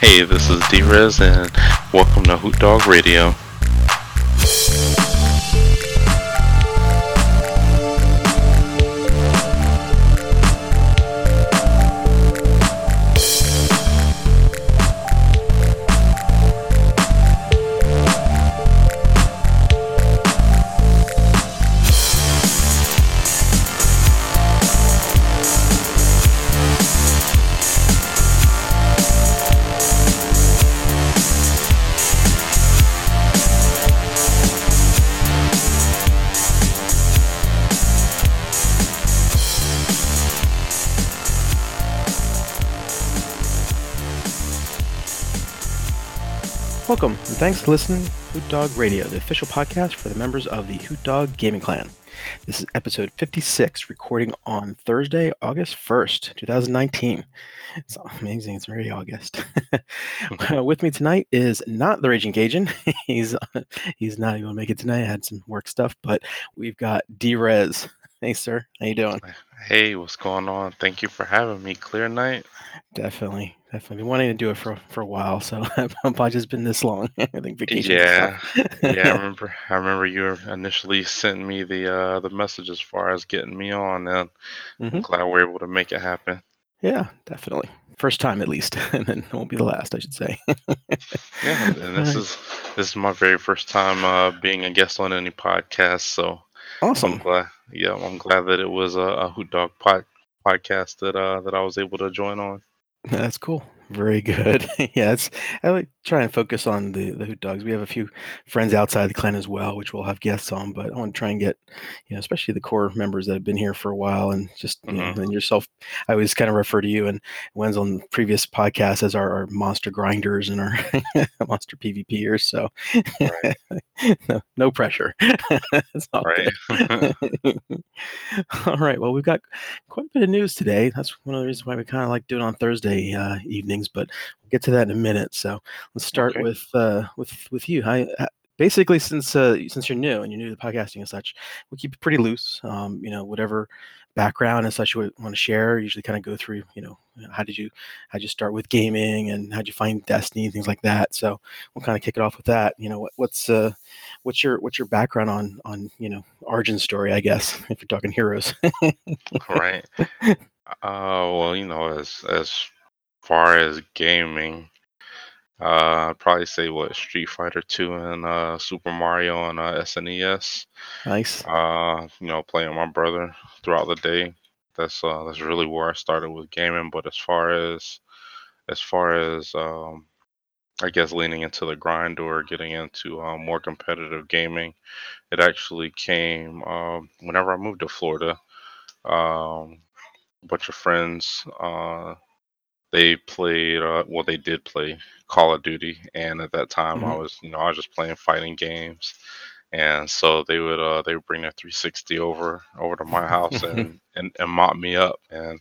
Hey, this is D-Rez and welcome to Hoot Dawg Radio. And thanks for listening to Hoot Dawg Radio, the official podcast for the members of the Hoot Dawg Gaming Clan. This is episode 56, recording on Thursday, August 1st, 2019. It's amazing, it's already August. Uh, with me tonight is not the Raging Cajun. he's he's not even gonna make it tonight. I had some work stuff, but we've got D-Rez. Hey sir, how you doing? Hey, what's going on? Thank you for having me. ClearNite. Definitely, definitely. Been wanting to do it for for a while, so I've just been this long. I think vacation. Yeah, yeah. I remember. I remember you were initially sending me the uh the message as far as getting me on, and I'm hmm glad we're able to make it happen. Yeah, definitely. First time at least, and then it won't be the last, I should say. Yeah, and this Alright, is this is my very first time uh being a guest on any podcast, so I'm Awesome. glad. Yeah, I'm glad that it was a, a Hoot Dawg pod, podcast that uh that I was able to join on. That's cool. Very good. Yeah, it's I like try and focus on the the hoot dawgs. We have a few friends outside the clan as well, which we'll have guests on, but I want to try and get, you know, especially the core members that have been here for a while and just, you know, hmm and yourself. I always kind of refer to you and Wen's on previous podcasts as our, our monster grinders and our monster PvPers. So Right, no, no pressure. all right. all right. Well, we've got quite a bit of news today. That's one of the reasons why we kind of like doing it on Thursday uh, but we'll get to that in a minute. So let's start Okay. with uh, with with you. Hi. uh, Basically, since uh, since you're new and you're new to podcasting and such, we keep it pretty loose. Um, you know, whatever background and such you want to share. Usually, kind of go through. You know, how did you how did you start with gaming and how did you find Destiny and things like that. So we'll kind of kick it off with that. You know, what, what's uh, what's your what's your background on on you know origin story? I guess if you're talking heroes. Right. Uh, well, you know, as as far as gaming, uh, I'd probably say what Street Fighter 2 and uh Super Mario on uh, SNES. Nice. Uh, you know, playing with my brother throughout the day. That's uh that's really where I started with gaming. But as far as as far as um I guess leaning into the grind or getting into uh, more competitive gaming, it actually came um, whenever I moved to Florida. Um, a bunch of friends. Uh, They played, uh, well, they did play Call of Duty, and at that time, I hmm was, you know, I was just playing fighting games, and so they would, uh, they would bring their 360 over over to my house and and, and mop me up, and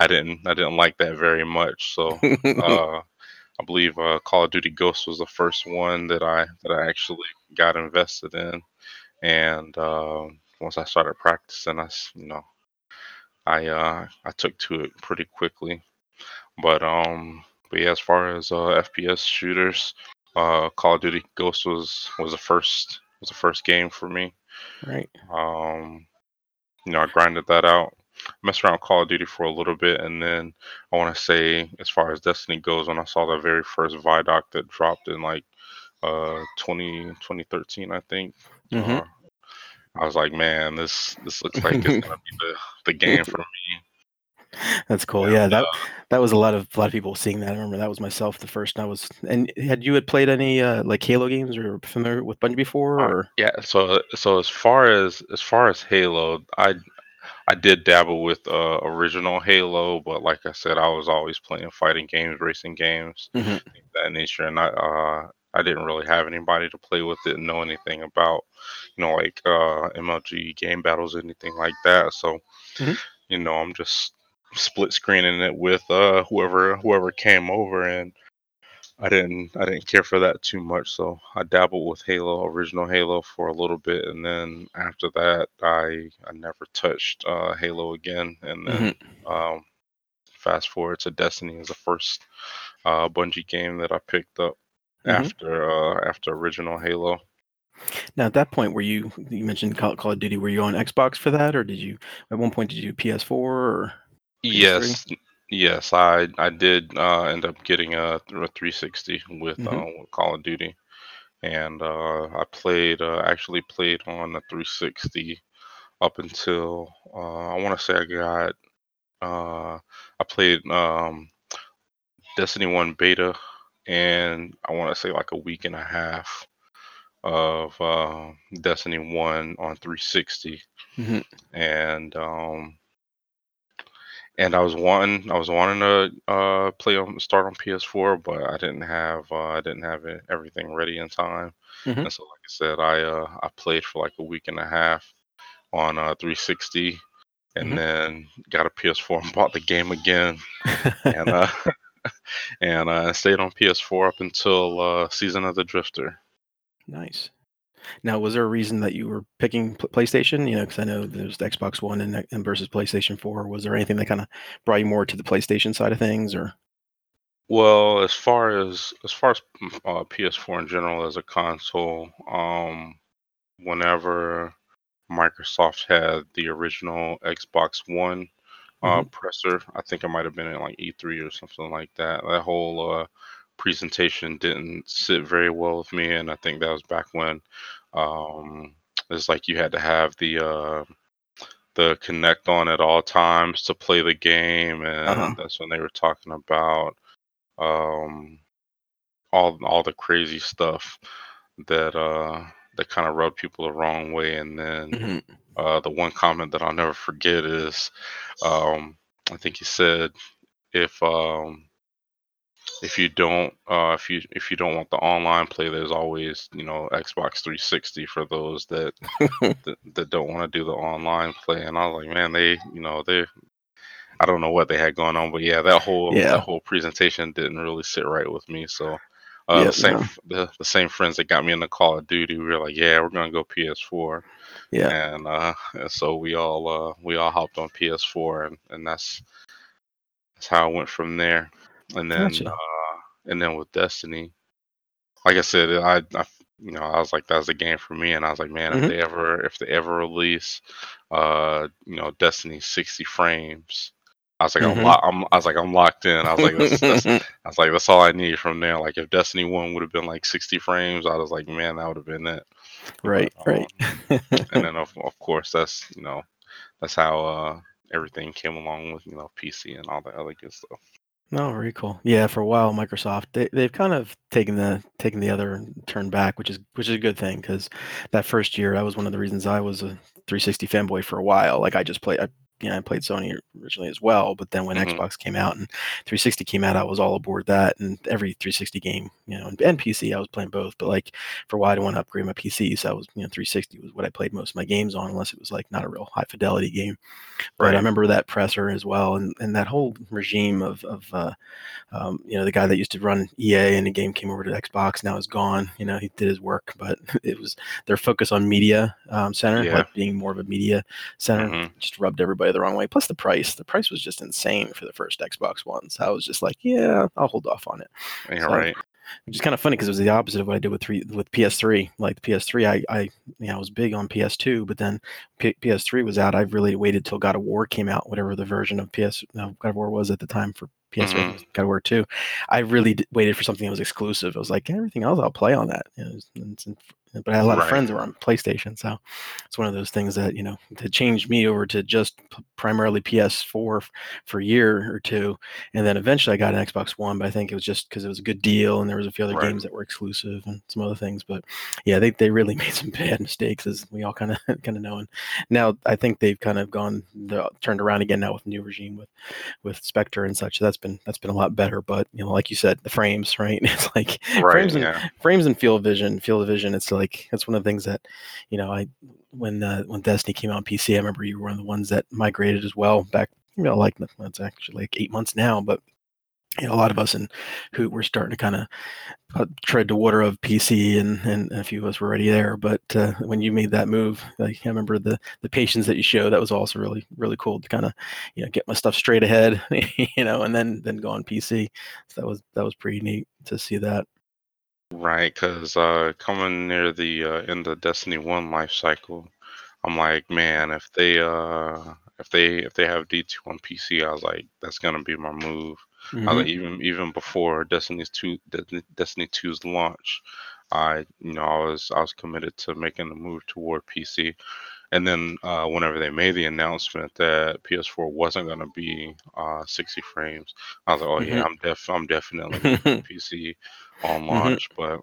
I didn't, I didn't like that very much. So, uh, I believe uh, Call of Duty Ghost was the first one that I that I actually got invested in, and uh, once I started practicing, I, s- you know, I uh, I took to it pretty quickly. But um, but yeah, as far as uh, FPS shooters, uh, Call of Duty Ghost was was the first was the first game for me. right. Um, you know, I grinded that out, messed around Call of Duty for a little bit, and then I want to say, as far as Destiny goes, when I saw the very first Vidoc that dropped in like uh 20 2013, I think. hmm Uh, I was like, man, this this looks like it's gonna be the the game for me. That's cool. Yeah, that that was a lot of a lot of people seeing that. I remember that was myself the first. I was. And had you had played any uh, like Halo games or familiar with Bungie before? uh, yeah, so so as far as as far as Halo, I I did dabble with uh, original Halo, but like I said, I was always playing fighting games, racing games, hmm that nature, and I uh, I didn't really have anybody to play with didn't know anything about, you know, like uh, MLG game battles, anything like that. So hmm you know, I'm just split screening it with uh, whoever whoever came over, and I didn't I didn't care for that too much. So I dabbled with Halo, original Halo, for a little bit, and then after that, I I never touched uh, Halo again, and then hmm um, fast forward to Destiny as the first uh, Bungie game that I picked up Mhm. after uh, after original Halo. Now, at that point, were you you mentioned Call, Call of Duty? Were you on Xbox for that, or did you at one point did you do PS4 or PS3? Yes, yes, I I did uh, end up getting a, a 360 with uh, with Call of Duty, and uh, I played uh, actually played on the 360 up until uh, I want to say I got uh, I played um, Destiny 1 beta, and I want to say like a week and a half of uh, Destiny 1 on 360, Mhm. and um, and I was wanting I was wanting to uh, play on start on PS4, but I didn't have uh, I didn't have it, everything ready in time, Mhm. and so like I said, I uh, I played for like a week and a half on uh, 360, and Mhm. then got a PS4 and bought the game again, and uh, and uh, stayed on PS4 up until uh, Season of the Drifter. nice. Now, was there a reason that you were picking PlayStation? You know, because I know there's the Xbox One and, and versus PlayStation 4. Was there anything that kind of brought you more to the PlayStation side of things, or? Well, as far as as far as mm, uh, PS4 in general as a console, um, whenever Microsoft had the original Xbox One uh, Mhm. presser, I think it might have been in like E3 or something like that. That whole uh, presentation didn't sit very well with me, and I think that was back when um, it's like you had to have the uh, the Kinect on at all times to play the game, Uh-huh. and that's when they were talking about um, all all the crazy stuff that uh, that kind of rubbed people the wrong way. And then Mhm. uh, the one comment that I'll never forget is, um, I think he said, if um, if you don't uh, if you if you don't want the online play, there's always you know Xbox 360 for those that that, that don't want to do the online play. And I was like, man, they you know they I don't know what they had going on, but yeah, that whole Yeah. that whole presentation didn't really sit right with me. So uh, Yeah, the same no. the, the same friends that got me into Call of Duty, we were like, yeah, we're gonna go PS4, Yeah. and uh, and so we all uh, we all hopped on PS4, and, and that's that's how it went from there. And then Gotcha. uh, and then with Destiny, like I said, I, I you know I was like that's the game for me, and I was like, man, Mhm. if they ever if they ever release, uh, you know, Destiny 60 frames. I was like, I'm, Mhm. lo- I'm, I was like, I'm locked in. I was like, that's, that's, I was like, that's all I need from there. Like, if Destiny One would have been like 60 frames, I was like, man, that would have been it. right, But, right. um, and then of, of course, that's you know, that's how uh, everything came along with you know PC and all the other good stuff. No, very cool. Yeah, for a while, Microsoft they they've kind of taken the taken the other turn back, which is which is a good thing because that first year, that was one of the reasons I was a 360 fanboy for a while. Like I just played, I you know, I played Sony originally as well, but then when Mhm. Xbox came out and 360 came out, I was all aboard that. And every 360 game, you know, and, and PC, I was playing both. But like for a while, I didn't want to upgrade my PC, so I was you know 360 was what I played most of my games on, unless it was like not a real high fidelity game. But I remember that presser as well, and, and that whole regime of of uh, um, you know the guy that used to run EA and the game came over to Xbox now is gone. You know he did his work, but it was their focus on media um, center, Yeah. like being more of a media center, Mhm. just rubbed everybody the wrong way. Plus the price, the price was just insane for the first Xbox One. So I was just like, yeah, I'll hold off on it Yeah, So- right. which is kind of funny because it was the opposite of what I did with three with PS3. Like the PS3, I I you know I was big on PS2, but then P- PS3 was out. I really waited till God of War came out, whatever the version of PS no, uh, God of War was at the time for PS3. I think it was God of War 2. I really d- waited for something that was exclusive. I was like, everything else I'll play on that. You know, it's- it's- but I had a lot of friends that were on PlayStation, so it's one of those things that you know to change me over to just p- primarily PS4 f- for a year or two, and then eventually I got an Xbox One. But I think it was just because it was a good deal, and there was a few other Right. games that were exclusive and some other things. But yeah, they, they really made some bad mistakes, as we all kind of kind of know. And now I think they've kind of gone the, turned around again now with new regime with with Spencer and such. That's been that's been a lot better. But you know, like you said, the frames, right? It's like Right. frames and Yeah. frames and field vision field of vision it's like that's one of the things that you know i when uh, when destiny came out on pc i remember you were one of the ones that migrated as well back you know like that's actually like eight months now but you know, a lot of us and who were starting to kind of uh, tread the water of PC, and, and a few of us were already there. But uh, when you made that move, like I remember the the patience that you showed. That was also really really cool to kind of you know get my stuff straight ahead, you know, and then then go on PC. So that was that was pretty neat to see that. Right, because uh, coming near the uh, end of Destiny One life cycle, I'm like, man, if they uh if they if they have D2 on PC, I was like, that's gonna be my move. I was hmm like, even even before Destiny's two Destiny, Destiny 2's launch, I you know I was I was committed to making the move toward PC. And then uh, whenever they made the announcement that PS4 wasn't gonna be uh 60 frames, I was like, oh hmm yeah, I'm def I'm definitely to PC on hmm launch. But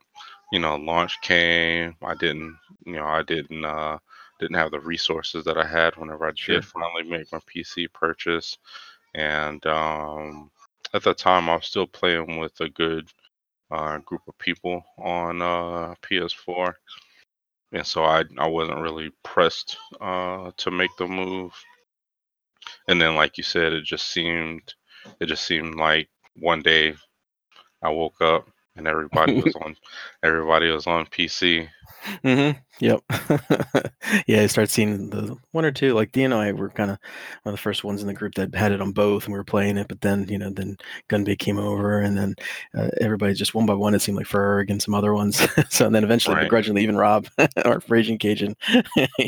you know, launch came. I didn't you know I didn't uh didn't have the resources that I had whenever I did finally make my PC purchase. And um, at the time, I was still playing with a good uh, group of people on uh, PS4, and so I I wasn't really pressed uh, to make the move. And then, like you said, it just seemed it just seemed like one day I woke up and everybody was on everybody was on PC. Hmm Yep. yeah, I started seeing the one or two. Like Dee and I were kind of one of the first ones in the group that had it on both, and we were playing it. But then, you know, then Gunbay came over, and then uh, everybody just one by one. It seemed like Ferg and some other ones. so and then eventually, Right, begrudgingly, even Rob, our Frasian Cajun,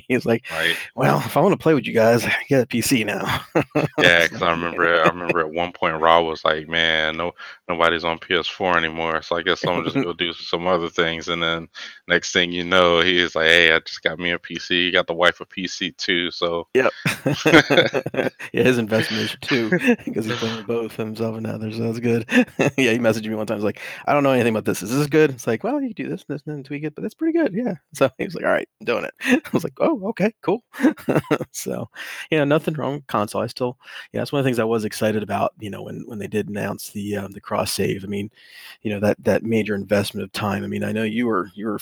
he's like, right. "Well, if I want to play with you guys, I get a PC now." Yeah, because I remember I remember at one point Rob was like, "Man, no nobody's on PS4 anymore, so I guess I'm just going to go do some other things." And then next thing you know, he's like, "Hey, I just got me a PC. Got the wife a PC too." So Yep. Yeah, his investment is too because he's playing both himself and others. So that's good. Yeah, he messaged me one time. He's like, "I don't know anything about this. Is this good?" It's like, "Well, you can do this, this, and tweak it, but that's pretty good." Yeah. So he was like, "All right, I'm doing it." I was like, "Oh, okay, cool." So, you know, nothing wrong with console. I still, yeah, that's one of the things I was excited about. You know, when when they did announce the um, the cross save. I mean, you know that that major investment of time. I mean, I know you were you were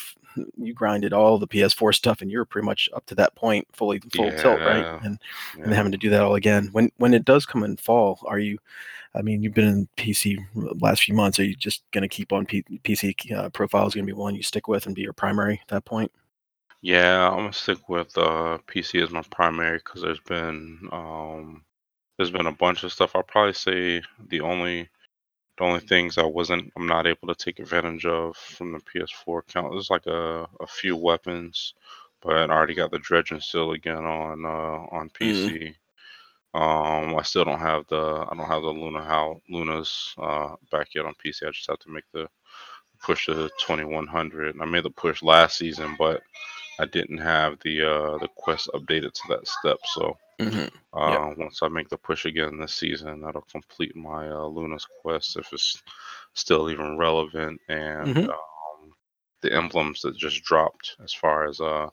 you grinded all the PS4 stuff, and you were pretty much up to that point, fully full tilt, right? yeah, And and having to do that all again. When when it does come in fall, are you? I mean, you've been in PC last few months. Are you just going to keep on P- PC uh, profile is going to be one you stick with and be your primary at that point? Yeah, I'm gonna stick with uh PC as my primary because there's been um there's been a bunch of stuff. I'll probably say the only the only things I wasn't I'm not able to take advantage of from the PS4 account. There's like a, a few weapons, but I already got the Dredgen Seal again on uh on PC. Um I still don't have the I don't have the Luna how Luna's uh back yet on PC. I just have to make the push to 2100. I made the push last season, but I didn't have the uh the quest updated to that step. So hmm Yep. uh, once I make the push again this season, that'll complete my uh, Luna's quest if it's still even relevant. And hmm um, the emblems that just dropped as far as uh,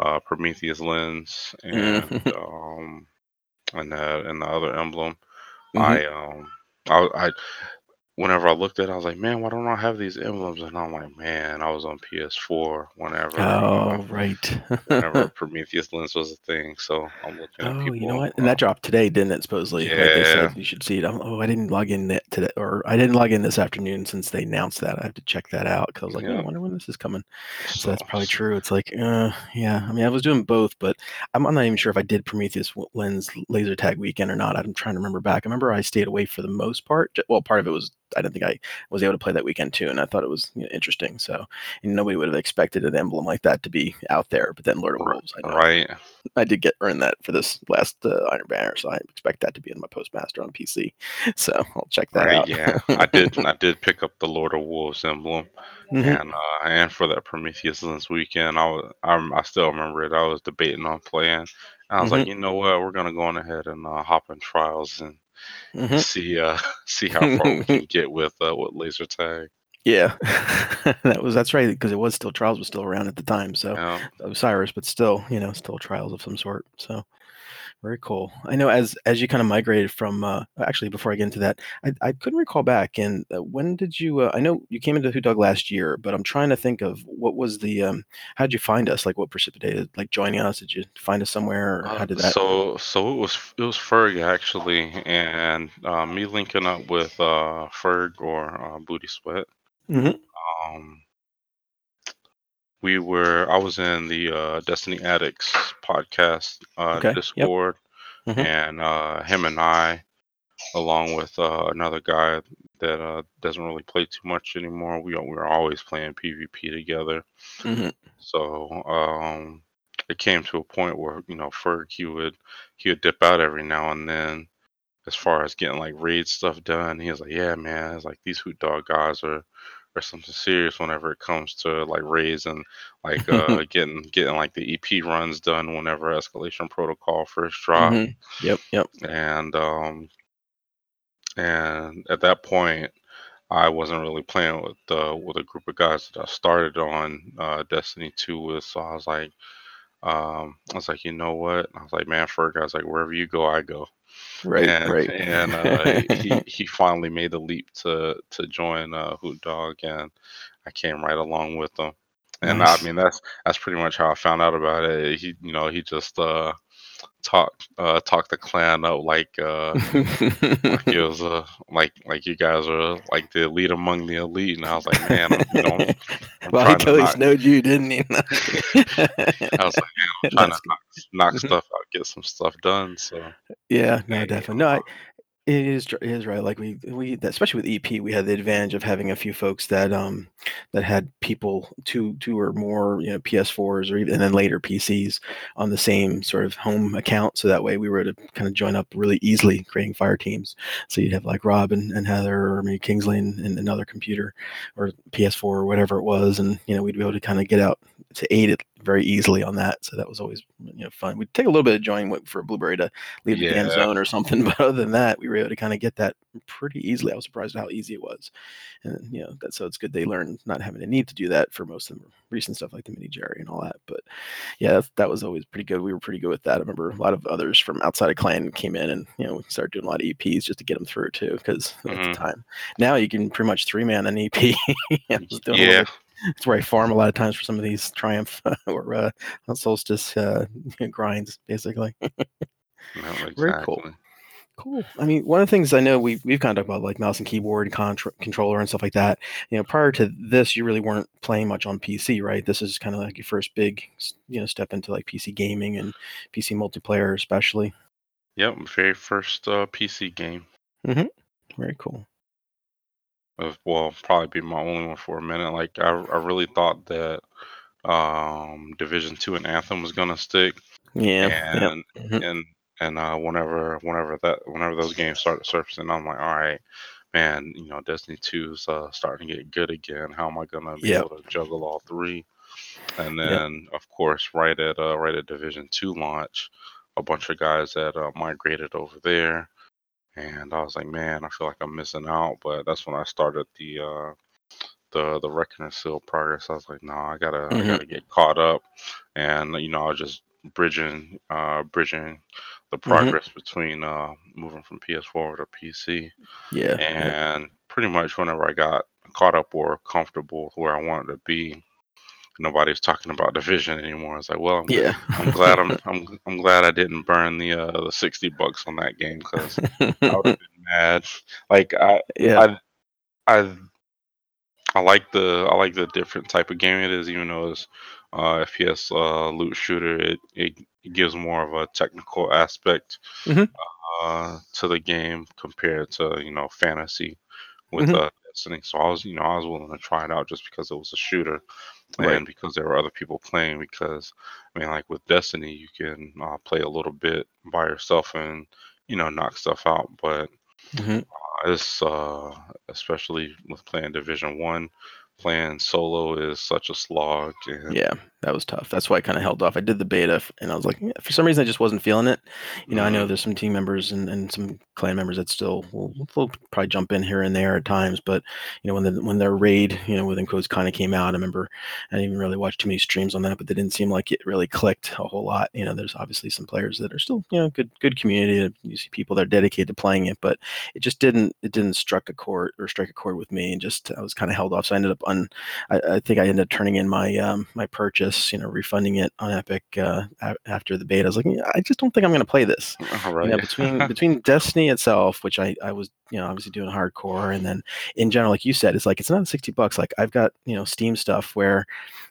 uh Prometheus lens and hmm um and that and the other emblem. I um I, I whenever I looked at it, I was like, man, why don't I have these emblems? And I'm like, man, I was on PS4 whenever Oh, right. whenever Prometheus lens was a thing. So I'm looking at Oh, you know what? And that dropped today, didn't it? Supposedly, like they yeah, said, you should see it. I'm, oh, I didn't log in that today, or I didn't log in this afternoon since they announced that. I have to check that out because I was like, oh, I wonder when this is coming. So So, that's probably true. It's like, uh, yeah. I mean, I was doing both, but I'm, I'm not even sure if I did Prometheus Lens laser tag weekend or not. I'm trying to remember back. I remember I stayed away for the most part. Well, part of it was I didn't think I was able to play that weekend too, and I thought it was you know, interesting. So, and nobody would have expected an emblem like that to be out there. But then Lord of Wolves, I know right, I did get earn that for this last uh, Iron Banner, so I expect that to be in my Postmaster on PC. So I'll check that right. out. Yeah, I did. I did pick up the Lord of Wolves emblem, hmm and uh, and for that Prometheus lens weekend, I was. I'm, I still remember it. I was debating on playing. I was like, hmm you know what? We're gonna go on ahead and uh, hop in trials and hmm see uh see how far we can get with uh with laser tag. yeah, that was that's right because it was still Trials was still around at the time. So Yeah, Osiris, but still, you know, still Trials of some sort. So Very cool. I know as as you kind of migrated from uh, actually before I get into that, I, I couldn't recall back. And uh, when did you? Uh, I know you came into Hoot Dawg last year, but I'm trying to think of what was the um, how did you find us? Like what precipitated like joining us? Did you find us somewhere, or Uh, how did that? so so it was it was Ferg actually, and uh, me linking up with uh, Ferg or uh, Booty Sweat. hmm Um, we were I was in the uh, Destiny Addicts podcast uh, Okay. Yep. Discord, hmm and uh, him and I, along with uh, another guy that uh, doesn't really play too much anymore, we we were always playing PvP together. hmm So um, it came to a point where you know Ferg he would he would dip out every now and then. As far as getting like raid stuff done, he was like, "Yeah, man, it's like these Hoot Dawg guys are are something serious whenever it comes to like raising like uh getting getting like the EP runs done whenever Escalation Protocol first dropped." hmm Yep. Yep. And um and at that point, I wasn't really playing with uh, with a group of guys that I started on uh, Destiny 2 with, so I was like, um, I was like, you know what? I was like, man, for guys like, wherever you go, I go. Right. And Right. and uh, he he finally made the leap to to join uh, Hoot Dawg, and I came right along with him. And I mean, that's that's pretty much how I found out about it. He, you know, he just uh talked uh talked the clan up like uh like it was uh like like you guys are like the elite among the elite, and I was like, man, I'm, you know, I'm, I'm well, he totally knock. snowed you, didn't he? I was like, man, I'm trying That's to knock, knock Mhm. stuff out, get some stuff done. So Yeah, no, definitely. No, I, it is it is right. Like we we especially with EP, we had the advantage of having a few folks that um that had people two two or more you know PS4s or even and then later PCs on the same sort of home account. So that way we were to kind of join up really easily, creating fire teams. So you'd have like Rob and, and Heather or maybe Kingsley and, and another computer or PS4 or whatever it was, and you know we'd be able to kind of get out to aid it very easily on that. So that was always you know fun. We'd take a little bit of join for a Blueberry to leave the damn zone or something. But other than that, we were able to kind of get that pretty easily. I was surprised at how easy it was. And you know, that so it's good they learned not having a need to do that for most of the recent stuff like the Menagerie and all that. But yeah, that, that was always pretty good. We were pretty good with that. I remember a lot of others from outside of clan came in and you know we started doing a lot of EPs just to get them through too because at the hmm time now you can pretty much three man an EP. I was doing a little yeah, It's where I farm a lot of times for some of these Triumph or uh, Solstice uh, grinds, basically. no, Very cool. Cool. I mean, one of the things I know we we've kind of talked about like mouse and keyboard, contr controller, and stuff like that. You know, prior to this, you really weren't playing much on PC, right? This is kind of like your first big, you know, step into like PC gaming and PC multiplayer, especially. Yep, very first uh, PC game. hmm Very cool. Of, well, probably be my only one for a minute. Like I, I really thought that um, Division Two and Anthem was gonna stick, Yeah. Yep. and hmm and and uh, whenever whenever that whenever those games started surfacing, I'm like, all right, man, you know, Destiny 2's uh, starting to get good again. How am I gonna be Yep. able to juggle all three? And Yep. then, of course, right at uh, right at Division Two launch, a bunch of guys that uh, migrated over there, and I was like, man, I feel like I'm missing out. But that's when I started the uh, the the Reckoning Seal progress. I was like, no, I gotta I hmm gotta get caught up, and you know, I was just bridging uh, bridging the hmm progress between uh, moving from PS4 to PC, Yeah. And pretty much whenever I got caught up or comfortable where I wanted to be, nobody was talking about division anymore. It's like, well, I'm Yeah. I'm glad I'm I'm I'm glad I didn't burn the uh, the sixty bucks on that game because I would have been mad. Like I yeah. I I I like the I like the different type of game it is, even though it's uh, FPS uh, loot shooter. It, it gives more of a technical aspect hmm uh, to the game compared to you know fantasy with hmm uh, Destiny. So I was you know I was willing to try it out just because it was a shooter Right. and because there were other people playing. Because I mean, like with Destiny, you can uh, play a little bit by yourself and you know knock stuff out, but hmm it's uh, especially with playing Division One. playing solo is such a slog. And Yeah, that was tough. That's why I kind of held off. I did the beta, and I was like, yeah, for some reason, I just wasn't feeling it. You know, I know Mhm. there's some team members and, and some clan members that still will, will probably jump in here and there at times, but you know, when the when their raid, you know, within quotes, kind of came out, I remember I didn't even really watch too many streams on that, but they didn't seem like it really clicked a whole lot. You know, there's obviously some players that are still, you know, good good community. You see people that are dedicated to playing it, but it just didn't it didn't struck a chord or strike a chord with me, and just I was kind of held off. So I ended up on I, I think I ended up turning in my um, my purchase, you know, refunding it on Epic uh, a- after the beta. I was like, I just don't think I'm going to play this. All You know, between between Destiny itself, which I I was you know obviously doing hardcore, and then in general, like you said, it's like it's not 60 bucks. Like I've got you know Steam stuff where,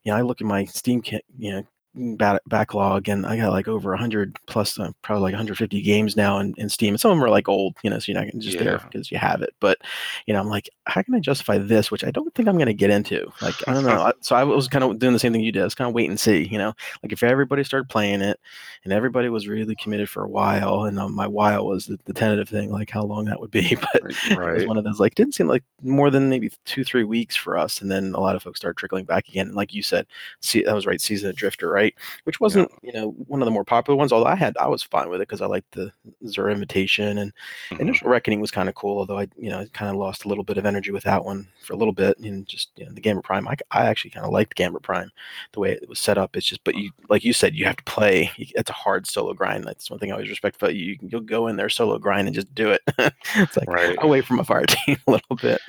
you know, I look at my Steam you know. Back, backlog and I got like over 100 plus uh, probably like 150 games now in, in Steam and some of them are like old you know so you're not just there because you have it but you know I'm like how can I justify this? which I don't think I'm gonna get into like I don't know so I was kind of doing the same thing you did I was kind of wait and see you know like if everybody started playing it and everybody was really committed for a while and um, my while was the, the tentative thing like how long that would be but it was one of those like didn't seem like more than maybe two three weeks for us and then a lot of folks started trickling back again and like you said see that was right season of drifter right which wasn't you know one of the more popular ones although i had i was fine with it because i liked the Xur invitation and Mhm. initial reckoning was kind of cool although i you know kind of lost a little bit of energy with that one for a little bit and just you know the gambit prime i, I actually kind of liked gambit prime the way it was set up it's just but you like you said you have to play it's a hard solo grind that's one thing i always respect about you you'll go in there solo grind and just do it it's like Right. away from a fire team a little bit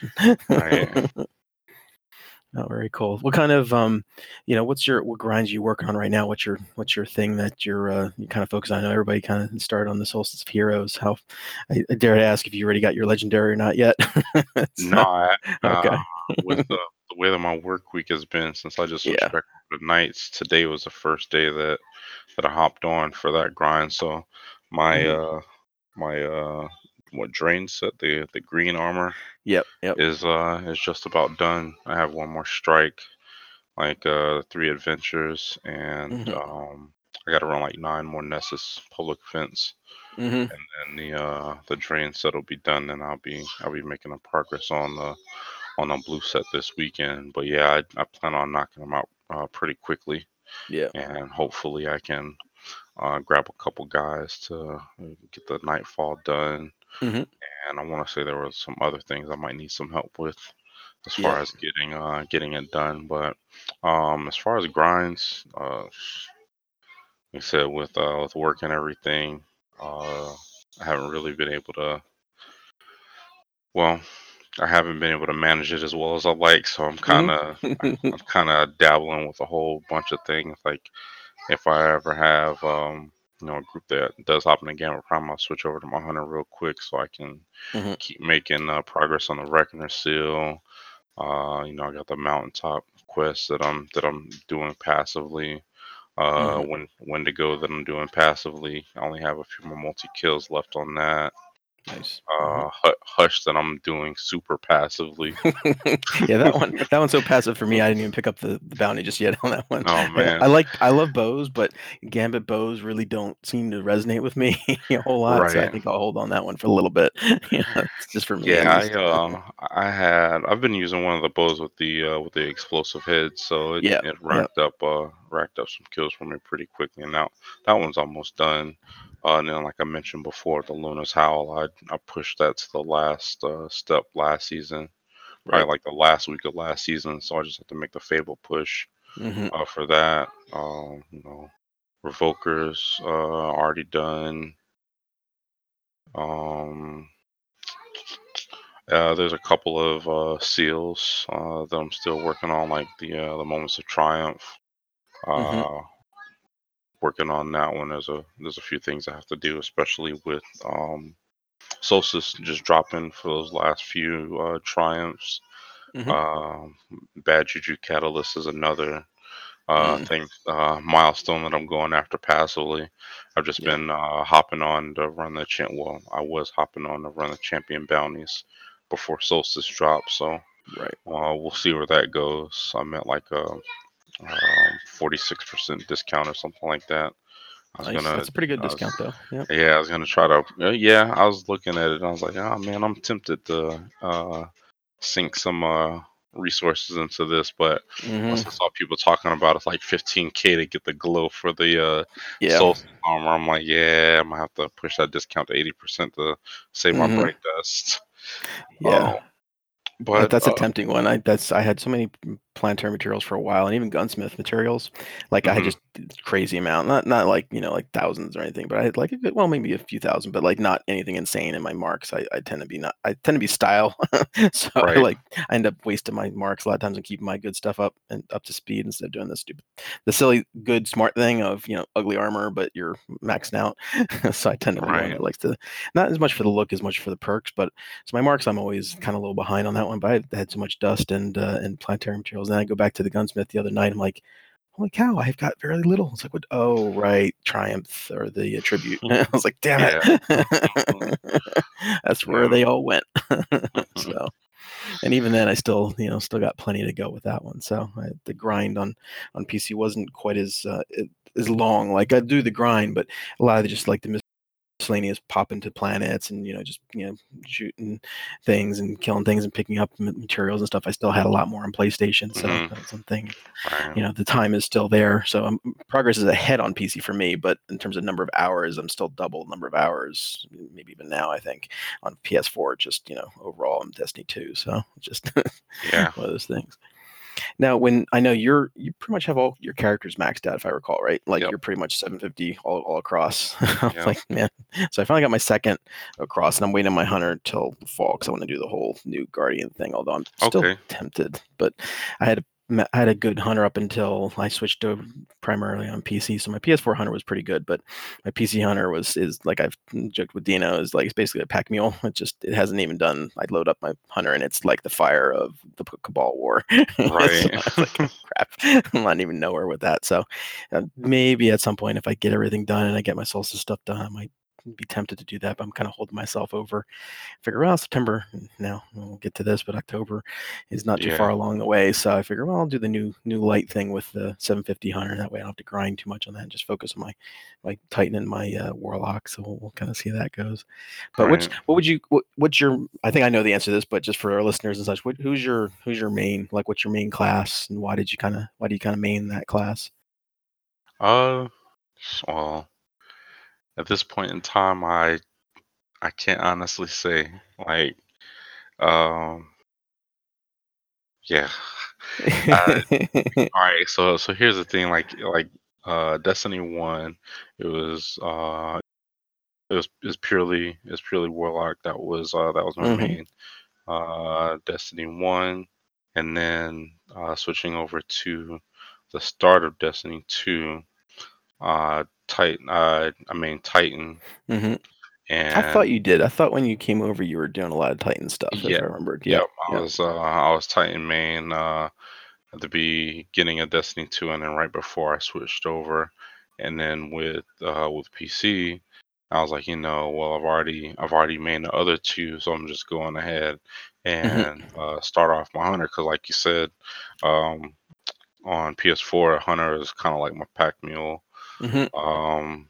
Right. Oh, very cool. What kind of um, you know, what's your what grinds you working on right now? What's your what's your thing that you're uh, you kind of focus on? I know everybody kind of started on the Solstice of Heroes. How I, I dare to ask if you already got your legendary or not yet. It's No, I, okay. uh, with the, the way that my work week has been since I just switched Yeah. back to nights, today was the first day that that I hopped on for that grind. So my Mhm. uh my uh what drain set the the green armor Yep. Yep. is uh is just about done. I have one more strike, like uh three adventures, and Mhm. um I got to run like nine more Nessus public fence, hmm and then the uh the drain set will be done, and I'll be I'll be making a progress on the on a blue set this weekend. But yeah, I, I plan on knocking them out uh, pretty quickly, Yeah. and hopefully I can uh, grab a couple guys to uh, get the nightfall done. Mhm. And I want to say there were some other things I might need some help with as Yeah. far as getting uh, getting it done. But um, as far as grinds, uh, like I said, with uh, with work and everything, uh, I haven't really been able to. Well, I haven't been able to manage it as well as I like, so I'm kind of I'm kind of dabbling with a whole bunch of things. Like if I ever have um, you know a group that does hop in the Gambit Prime, I'll switch over to my hunter real quick so I can Mhm. keep making uh, progress on the Reckoner Seal. Uh, you know, I got the mountaintop quest that I'm that I'm doing passively. Uh, Mhm. when Wendigo that I'm doing passively. I only have a few more multi kills left on that. Nice. Mhm. Uh, Hush that I'm doing super passively. yeah, that one that one's so passive for me. I didn't even pick up the, the bounty just yet on that one. Oh man, I like I love bows, but gambit bows really don't seem to resonate with me a whole lot. So I think I'll hold on that one for a little bit. you know, just for me. Yeah, I uh, I had I've been using one of the bows with the uh, with the explosive head, so it, Yeah, it racked up uh racked up some kills for me pretty quickly. And now that one's almost done. Uh, and then, like I mentioned before, the Luna's Howl, I I pushed that to the last uh, step last season, probably Right. like the last week of last season. So I just have to make the Fable push hmm uh, for that. Um, you know, Revokers uh, already done. Um, Uh, there's a couple of uh, seals uh, that I'm still working on, like the uh, the moments of triumph. hmm Uh, working on that one. There's a there's a few things I have to do, especially with um, Solstice just dropping for those last few uh, triumphs. hmm Um, Bad Juju Catalyst is another uh, Mm, thing uh, milestone that I'm going after passively. I've just yeah. been uh, hopping on to run the champ. Well, I was hopping on to run the champion bounties before Solstice dropped, so. Right. Uh, we'll see where that goes. I'm at like a um, 46% discount or something like that. I was Nice. gonna, That's a pretty good was, discount though. Yeah. yeah, I was gonna try to, uh, yeah, I was looking at it and I was like, oh man, I'm tempted to uh, sink some uh, resources into this, but Mhm. once I saw people talking about it's like 15k to get the glow for the uh, Yeah. soul armor, I'm like, yeah, I'm gonna have to push that discount to 80% to save my Mhm. bright dust. Yeah. Um, but That- that's uh, a tempting one. I that's I had so many planetary materials for a while, and even gunsmith materials. Like I had Mhm. just crazy amount, not not like you know like thousands or anything, but I had like a good, well maybe a few thousand, but like not anything insane in my marks. I, I tend to be not I tend to be style, so I like I end up wasting my marks a lot of times and keeping my good stuff up and up to speed instead of doing the stupid, the silly good smart thing of you know ugly armor but you're maxing out. so I tend to be one Right. that likes to not as much for the look as much for the perks, but so my marks, I'm always kind of a little behind on that one, but I had so much dust and uh, and planetary materials. Then I go back to the gunsmith the other night. I'm like, holy cow, I've got very little. It's like, what? Oh, right, triumph or the tribute. I was like, damn it, that's where Yeah. they all went. so, and even then, I still you know still got plenty to go with that one. So I, the grind on on PC wasn't quite as uh, as long. Like I do the grind, but a lot of just like the miscellaneous pop into planets and you know just you know shooting things and killing things and picking up materials and stuff i still had a lot more on playstation so Mhm. that's something you know the time is still there so um, progress is ahead on pc for me but in terms of number of hours i'm still double the number of hours maybe even now i think on ps4 just you know overall i'm destiny 2 so just Yeah. one of those things now when i know you're you pretty much have all your characters maxed out if i recall right like Yep. you're pretty much 750 all, all across I'm Yep. like man so i finally got my second across and i'm waiting on my hunter till the fall because i want to do the whole new guardian thing although i'm still Okay. tempted but i had a I had a good hunter up until I switched to primarily on PC. So my PS4 hunter was pretty good, but my PC hunter was is like I've joked with Dino is like it's basically a pack mule. It just it hasn't even done. I load up my hunter and it's like the fire of the Cabal War. Right. Was like, crap, I'm not even nowhere with that. So uh, maybe at some point if I get everything done and I get my solstice stuff done, I might be tempted to do that. But I'm kind of holding myself over. Figure well September now we'll get to this, but October is not too Yeah. far along the way. So I figure, well, I'll do the new new light thing with the 750 hunter. That way I don't have to grind too much on that and just focus on my my Titan and my uh, Warlock. So we'll, we'll kind of see how that goes. But which Right. what would you what, what's your I think I know the answer to this, but just for our listeners and such, what, who's your who's your main like what's your main class and why did you kind of why do you kind of main that class? Uh, well, at this point in time, I I can't honestly say. Like, um, yeah. Uh, all right. So so here's the thing. Like like uh, Destiny One, it was uh, it was was purely was purely Warlock. That was uh, that was my Mhm. main. Uh, Destiny One, and then uh, switching over to the start of Destiny Two. Uh, Titan. Uh, I mean Titan. hmm And I thought you did. I thought when you came over, you were doing a lot of Titan stuff. If Yeah, I remembered. Yeah. Yep, I yeah. was uh, I was Titan main uh, at the beginning of Destiny 2, and then right before I switched over, and then with uh, with PC, I was like, you know, well, I've already I've already made the other two, so I'm just going ahead and uh, start off my hunter because, like you said, um, on PS4, hunter is kind of like my pack mule. Hmm Um,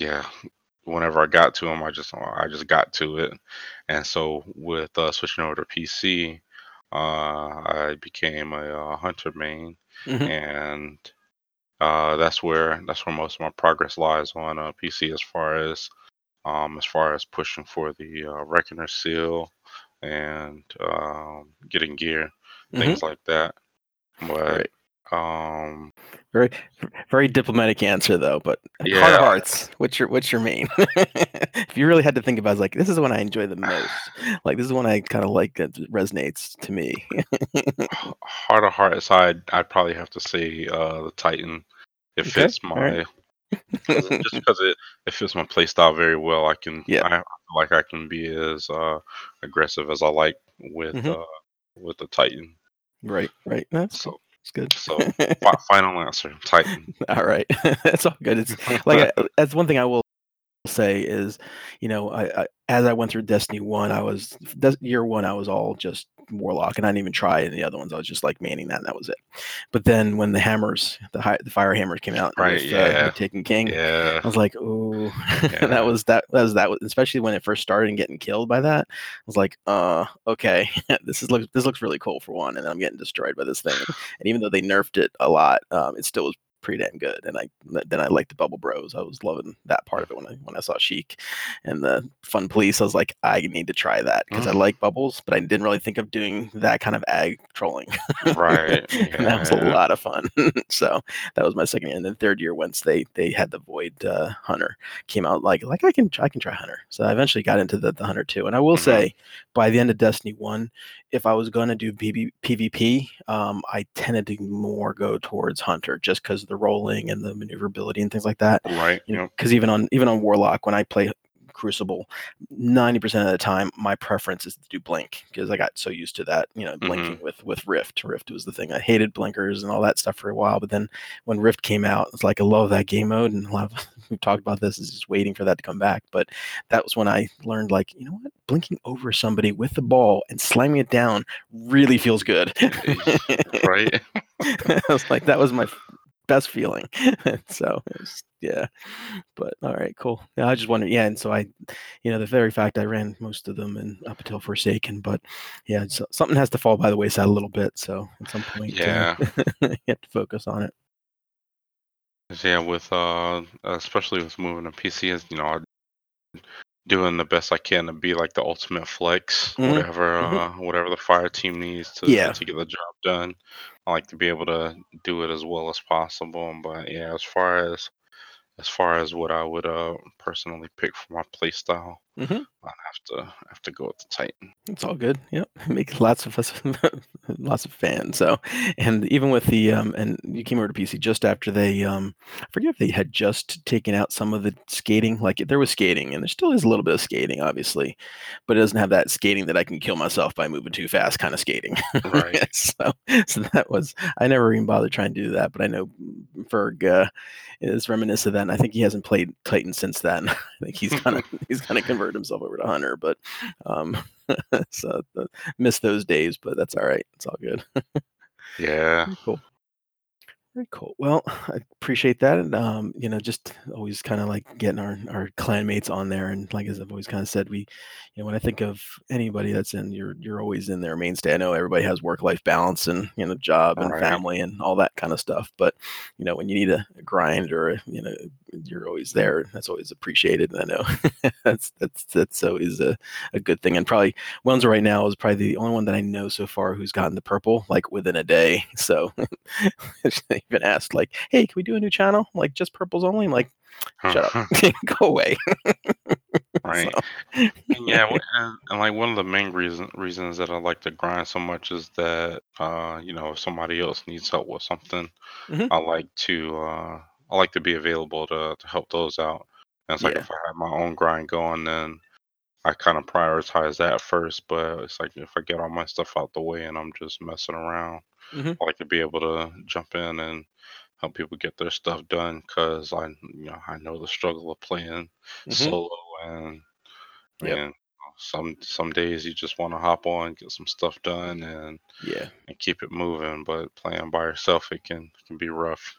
yeah, whenever I got to him, I just I just got to it, and so with uh, switching over to PC, uh, I became a uh, hunter main, hmm and uh, that's where that's where most of my progress lies on uh, PC as far as um, as far as pushing for the uh, Reckoner seal and um, getting gear, hmm things like that. But Right. Um, Very, very diplomatic answer though. But heart of hearts, what's your what's your main? if you really had to think about, it, like this is the one I enjoy the most. Like this is one I kind of like that resonates to me. heart of hearts, I'd I'd probably have to say uh, the Titan. It Okay, fits my right. just because it, it fits my playstyle very well. I can Yeah. I feel like I can be as uh, aggressive as I like with Mhm. uh, with the Titan. right, right. That's So It's good. so fi- final answer, Titan. all right, that's all good. It's like I, that's one thing I will say is, you know, I, I as I went through Destiny one, I was year one, I was all just warlock, and I didn't even try any of the other ones. I was just like manning that, and that was it. But then when the hammers, the high, the fire hammers came out, Right, with, uh, yeah. Taken King, Yeah. I was like, oh, Yeah. that was that, that was that was especially when it first started and getting killed by that. I was like, uh, okay, this is looks this looks really cool for one, and then I'm getting destroyed by this thing. And even though they nerfed it a lot, um, it still was pretty damn good. And I then I liked the Bubble Bros. I was loving that part of it when I when I saw Sheik and the Fun Police. I was like, I need to try that because I Mm. like bubbles, but I didn't really think of doing that kind of ag trolling. Right. and that was a lot of fun. so that was my second year. And then third year, once they they had the Void uh, Hunter came out, like like I can I can try Hunter. So I eventually got into the, the Hunter too. And I will Mhm. say, by the end of Destiny One, if I was going to do PV, PvP, um, I tended to more go towards Hunter just because of the rolling and the maneuverability and things like that Right. you know because even on even on warlock when i play crucible 90% of the time my preference is to do blink because i got so used to that you know mm-hmm. blinking with with rift. Rift was the thing. I hated blinkers and all that stuff for a while but then when rift came out it's like i love that game mode and a lot of we've talked about this is just waiting for that to come back but that was when i learned like you know what? Blinking over somebody with the ball and slamming it down really feels good. Right. I was like, that was my best feeling. so yeah, but all right, cool. Yeah, I just wondered. Yeah, and so I, you know, the very fact I ran most of them and up until Forsaken, but yeah, so something has to fall by the wayside a little bit. So at some point, Yeah. uh, you have to focus on it. Yeah, with uh, especially with moving to PC, is you know, doing the best I can to be like the ultimate flex, Mhm, whatever mhm. uh, whatever the fire team needs to Yeah. to get the job done. I like to be able to do it as well as possible. But yeah, as far as as far as what I would uh personally pick for my play style, Mhm. I have to have to go with the Titan. It's all good. Yep, makes lots of us, lots of fans. So, and even with the um, and you came over to PC just after they um, I forget if they had just taken out some of the skating. Like there was skating, and there still is a little bit of skating, obviously, but it doesn't have that skating that I can kill myself by moving too fast kind of skating. Right. so, so that was I never even bothered trying to do that, but I know Ferg uh, is reminiscent of that. And I think he hasn't played Titan since then. I think he's kind of he's kind of converted himself over to Hunter, but um, so uh, miss those days, but that's all right. It's all good. Yeah. Cool. Very cool. Well, I appreciate that. And, um, you know, just always kind of like getting our, our clan mates on there. And like as I've always kind of said, we, you know, when I think of anybody that's in, you're you're always in their mainstay. I know everybody has work life balance and you know job and Right. family and all that kind of stuff. But you know, when you need a, a grind or a, you know, you're always there. That's always appreciated. And I know that's that's that's always a, a good thing. And probably Wenzel right now is probably the only one that I know so far who's gotten the purple like within a day. So even asked like, "Hey, can we do a new channel like just purples only?" I'm like, "Shut up, go away." Right. So, yeah, and, and like one of the main reason reasons that I like to grind so much is that uh, you know, if somebody else needs help with something, Mhm. I like to uh I like to be available to to help those out. And it's like Yeah. if I have my own grind going, then I kind of prioritize that first. But it's like if I get all my stuff out the way and I'm just messing around, Mhm. I like to be able to jump in and help people get their stuff done because I you know I know the struggle of playing Mhm. solo and Yep. and some some days you just want to hop on, get some stuff done, and Yeah. and keep it moving. But playing by yourself, it can can be rough.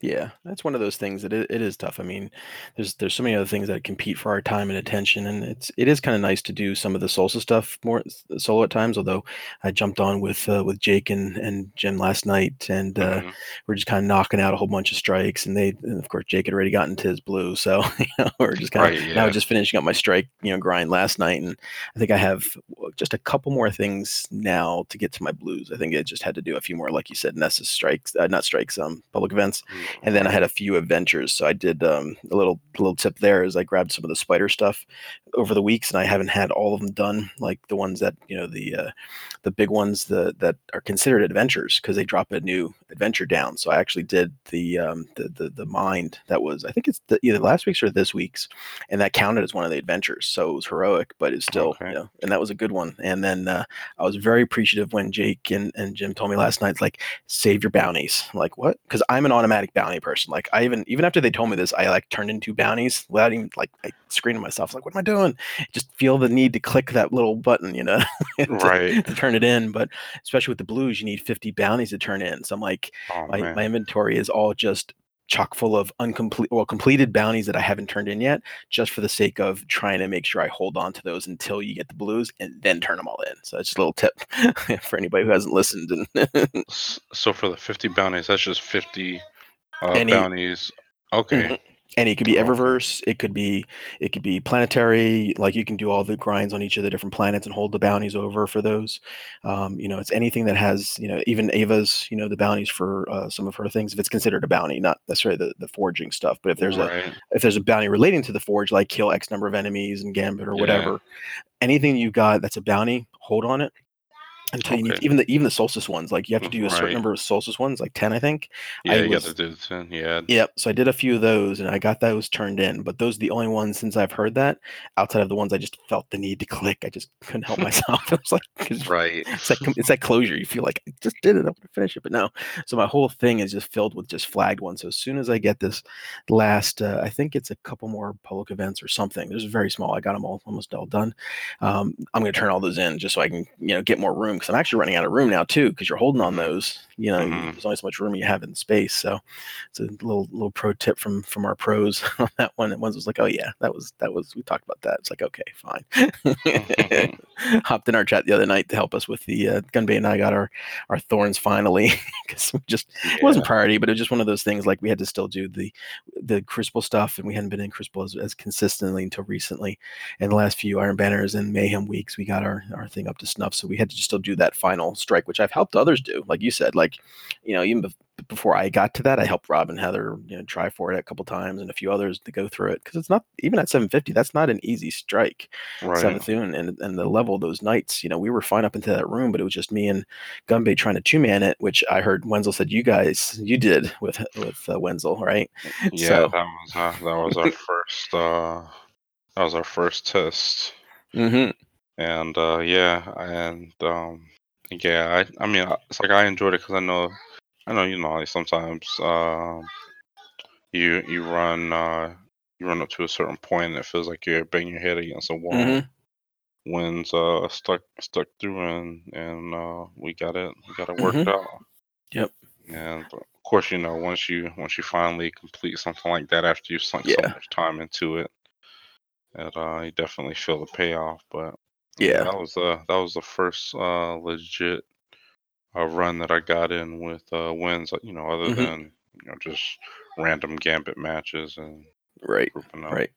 Yeah, that's one of those things that it, it is tough. I mean, there's there's so many other things that compete for our time and attention, and it's it is kind of nice to do some of the salsa stuff more solo at times. Although I jumped on with uh, with Jake and and Jim last night, and uh, Mhm. we're just kind of knocking out a whole bunch of strikes. And they, and of course, Jake had already gotten to his blue, so you know, we're just kind of Right, now just finishing up my strike, you know, grind last night, and I think I have just a couple more things now to get to my blues. I think I just had to do a few more, like you said, Nessus strikes, uh, not strikes, um, public events and then I had a few adventures. So I did um, a little little tip there is I grabbed some of the spider stuff over the weeks, and I haven't had all of them done, like the ones that you know the uh, the big ones that that are considered adventures because they drop a new adventure down. So I actually did the um, the, the the mind that was I think it's the, either last week's or this week's, and that counted as one of the adventures. So it was heroic, but it's still Okay. you know, and that was a good one. And then uh, I was very appreciative when Jake and, and Jim told me last night, like save your bounties. I'm like what? Because I'm an automatic bounty person. Like I even even after they told me this, I like turned into bounties without even like I screamed to myself like, what am I doing? Just feel the need to click that little button, you know, to, Right. to turn it in. But especially with the blues, you need 50 bounties to turn in. So I'm like, Oh my, man. my inventory is all just chock full of uncomplete well completed bounties that I haven't turned in yet, just for the sake of trying to make sure I hold on to those until you get the blues and then turn them all in. So it's just a little tip for anybody who hasn't listened. And So for the 50 bounties, that's just 50 uh, Any- bounties. Okay. Mhm. and it could be Eververse, it could be it could be planetary. Like you can do all the grinds on each of the different planets and hold the bounties over for those. Um, you know, it's anything that has you know even Ada's you know the bounties for uh, some of her things if it's considered a bounty, not necessarily the, the forging stuff, but if there's a if there's a bounty relating to the forge, like kill X number of enemies and gambit or Yeah. whatever, anything you got that's a bounty, hold on it until you need even the even the solstice ones. Like you have to do a certain Right. number of solstice ones, like ten, I think. Yeah, I you was- got to do 10. Yeah. Yep. So I did a few of those, and I got those turned in. But those are the only ones since I've heard that. Outside of the ones I just felt the need to click, I just couldn't help myself. it was like Right. it's like it's that closure. You feel like I just did it. I want to finish it, but no. So my whole thing is just filled with just flagged ones. So as soon as I get this last, uh, I think it's a couple more public events or something. There's very small. I got them all almost all done. Um, I'm going to turn all those in just so I can you know get more room because I'm actually running out of room now too because you're holding on those. You know, Mhm. there's only so much room you have in space. So it's a little little pro tip from from our pros on that one. And one was like, oh yeah, that was that was we talked about that. It's like okay, fine. Hopped in our chat the other night to help us with the uh, Gunbay and I got our our thorns finally because we just it wasn't priority, but it was just one of those things like we had to still do the the Crucible stuff, and we hadn't been in Crucible as, as consistently until recently. And the last few Iron Banners and Mayhem weeks, we got our our thing up to snuff, so we had to just still do that final strike, which I've helped others do, like you said, like you know even bef- before I got to that, I helped Rob and Heather you know try for it a couple times and a few others to go through it because it's not even at 750, that's not an easy strike. Right. Savathun and and the level of those knights, you know, we were fine up into that room, but it was just me and Gunbay trying to two man it, which I heard Wenzel said you guys you did with with uh, Wenzel, right? Yeah, So- that was uh, that was our first uh that was our first test. Mm-hmm. And uh yeah, and um yeah, I I mean it's like I enjoyed it cuz I know I know you know like sometimes um you you run uh you run up to a certain point and it feels like you're banging your head against a wall. Mhm. Winds uh stuck stuck through and and uh we got it we got it worked Mhm. out. Yep. And of course, you know, once you once you finally complete something like that after you've sunk so much time into it, it uh you definitely feel the payoff. But Yeah. that was uh that was the first uh legit uh, run that I got in with uh wins, you know, other Mhm. than you know just random gambit matches and Right. grouping up. Right.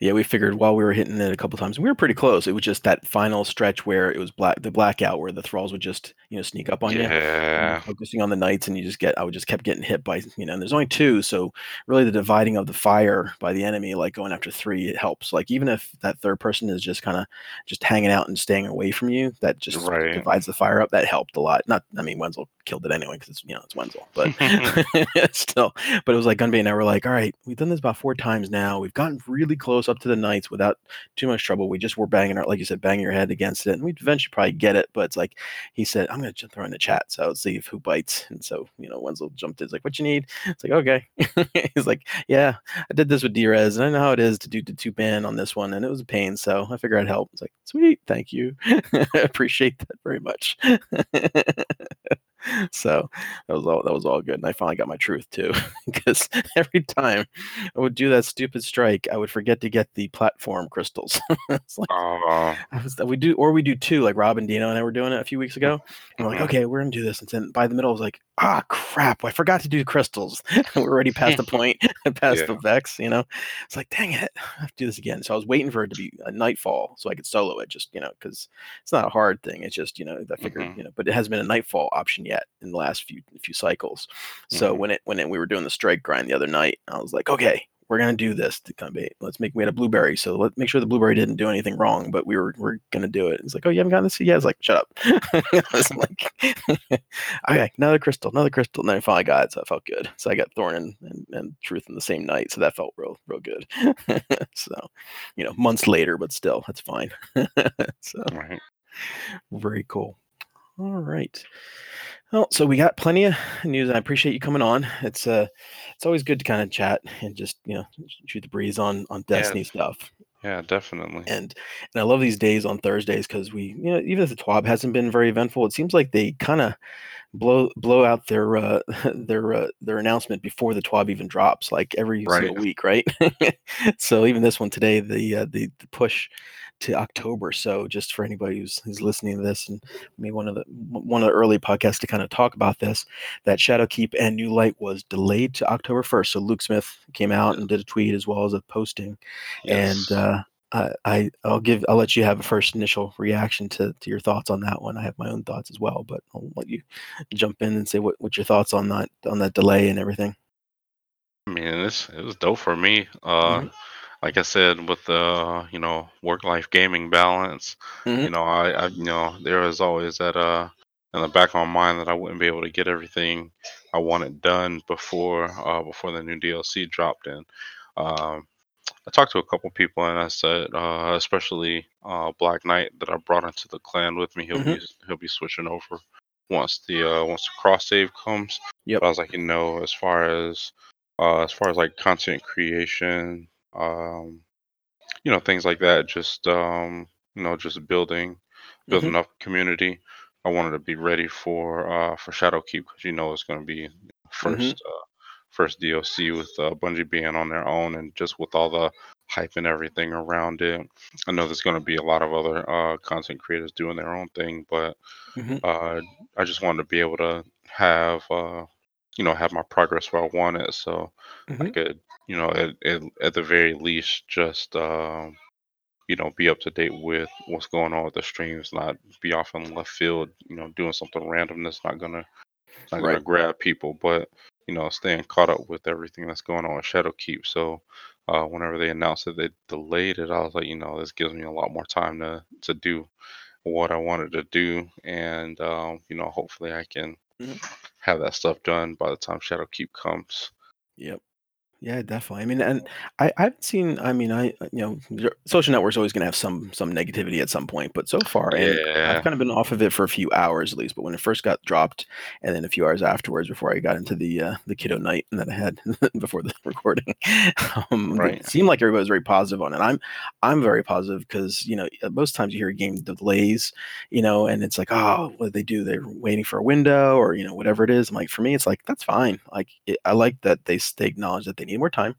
Yeah, we figured while we were hitting it a couple times, we were pretty close. It was just that final stretch where it was black, the blackout, where the thralls would just you know sneak up on you. Yeah. focusing on the knights and you just get i would just kept getting hit by you know and there's only two so really the dividing of the fire by the enemy like going after three it helps like even if that third person is just kind of just hanging out and staying away from you that just Right. divides the fire up that helped a lot not i mean wenzel killed it anyway because it's you know it's wenzel but still but it was like gunbay and i were like all right we've done this about four times now we've gotten really close up to the knights without too much trouble we just were banging our like you said banging your head against it and we'd eventually probably get it but it's like he said, I'm to throw in the chat. So let's see if who bites. And so, you know, Wenzel jumped in. Like, what you need? It's like, okay. He's like, yeah, I did this with Drez and I know how it is to do the two ban on this one. And it was a pain. So I figured I'd help. It's like, sweet. Thank you. Appreciate that very much. so that was all, that was all good. And I finally got my truth too, because every time I would do that stupid strike, I would forget to get the platform crystals. it's like, Uh, I was, we do, or we do two, like Rob and Dino and I were doing it a few weeks ago. And we're like, okay, we're gonna do this. And then by the middle, I was like, ah, crap, I forgot to do crystals. we're already past the point, past the vex. You know, it's like, dang it, I have to do this again. So I was waiting for it to be a nightfall so I could solo it, just you know, because it's not a hard thing. It's just you know, I figured Mhm. you know, but it hasn't been a nightfall option yet in the last few few cycles. So Mhm. when it when it, we were doing the strike grind the other night, I was like, okay, we're gonna do this to come bait. Let's make we had a blueberry, so let's make sure the blueberry didn't do anything wrong, but we were we're gonna do it. It's like, oh, you haven't gotten this? Yet. Yeah, it's like, shut up. I was like, okay, another crystal, another crystal. And then I finally got it, so I felt good. So I got Thorn and, and, and Truth in the same night, so that felt real real good. so, you know, months later, but still, that's fine. so right. very cool. All right. Well, so we got plenty of news. I appreciate you coming on. It's uh, it's always good to kind of chat and just you know shoot the breeze on on Destiny Yes. stuff. Yeah, definitely. And and I love these days on Thursdays because we, you know, even if the TWAB hasn't been very eventful, it seems like they kind of blow blow out their uh, their uh, their announcement before the TWAB even drops, like every Right. single week, right? so even this one today, the uh, the, the push to October. So just for anybody who's who's listening to this, and maybe one of the one of the early podcasts to kind of talk about this, that Shadowkeep and New Light was delayed to October first. So Luke Smith came out and did a tweet as well as a posting, and uh, I, I I'll give I'll let you have a first initial reaction to to your thoughts on that one. I have my own thoughts as well, but I'll let you jump in and say what what your thoughts on that on that delay and everything. I mean, it's it was dope for me. Uh, Mhm. Like I said, with the you know work life gaming balance, Mhm. you know, I, I you know there is always that uh in the back of my mind that I wouldn't be able to get everything I wanted done before uh before the new DLC dropped in. Um, I talked to a couple people and I said, uh, especially uh, Black Knight that I brought into the clan with me, he'll Mhm. be he'll be switching over once the uh, once the cross save comes. Yep. But I was like, you know, as far as uh, as far as like content creation, um, you know, things like that, just um, you know, just building building up community. I wanted to be ready for uh, for Shadowkeep because you know it's going to be Mhm. first uh, first DLC with uh, Bungie being on their own and just with all the hype and everything around it. I know there's going to be a lot of other uh, content creators doing their own thing, but Mhm. uh, I just wanted to be able to have uh, you know have my progress where I want it, so I Mhm. could you know at at, at the very least just. um you know, be up to date with what's going on with the streams, not be off in left field, you know, doing something random that's not gonna not gonna grab people, but you know, staying caught up with everything that's going on with Shadowkeep. So uh, whenever they announced that they delayed it, I was like, you know, this gives me a lot more time to to do what I wanted to do, and um, you know, hopefully I can Mhm. have that stuff done by the time Shadowkeep comes. Yep. Yeah, definitely. I mean, and I, I haven't seen. I mean, I you know, your- social networks always going to have some some negativity at some point, but so far, and I've Yeah, kind of been off of it for a few hours at least. But when it first got dropped, and then a few hours afterwards, before I got into the uh, the kiddo night and that I had before the recording, um, right. it seemed like everybody was very positive on it. I'm I'm very positive because you know most times you hear a game delays, you know, and it's like, oh, what did they do? They're waiting for a window, or you know, whatever it is. I'm like, for me, it's like that's fine. Like, it, I like that they s- they acknowledge that they need more time.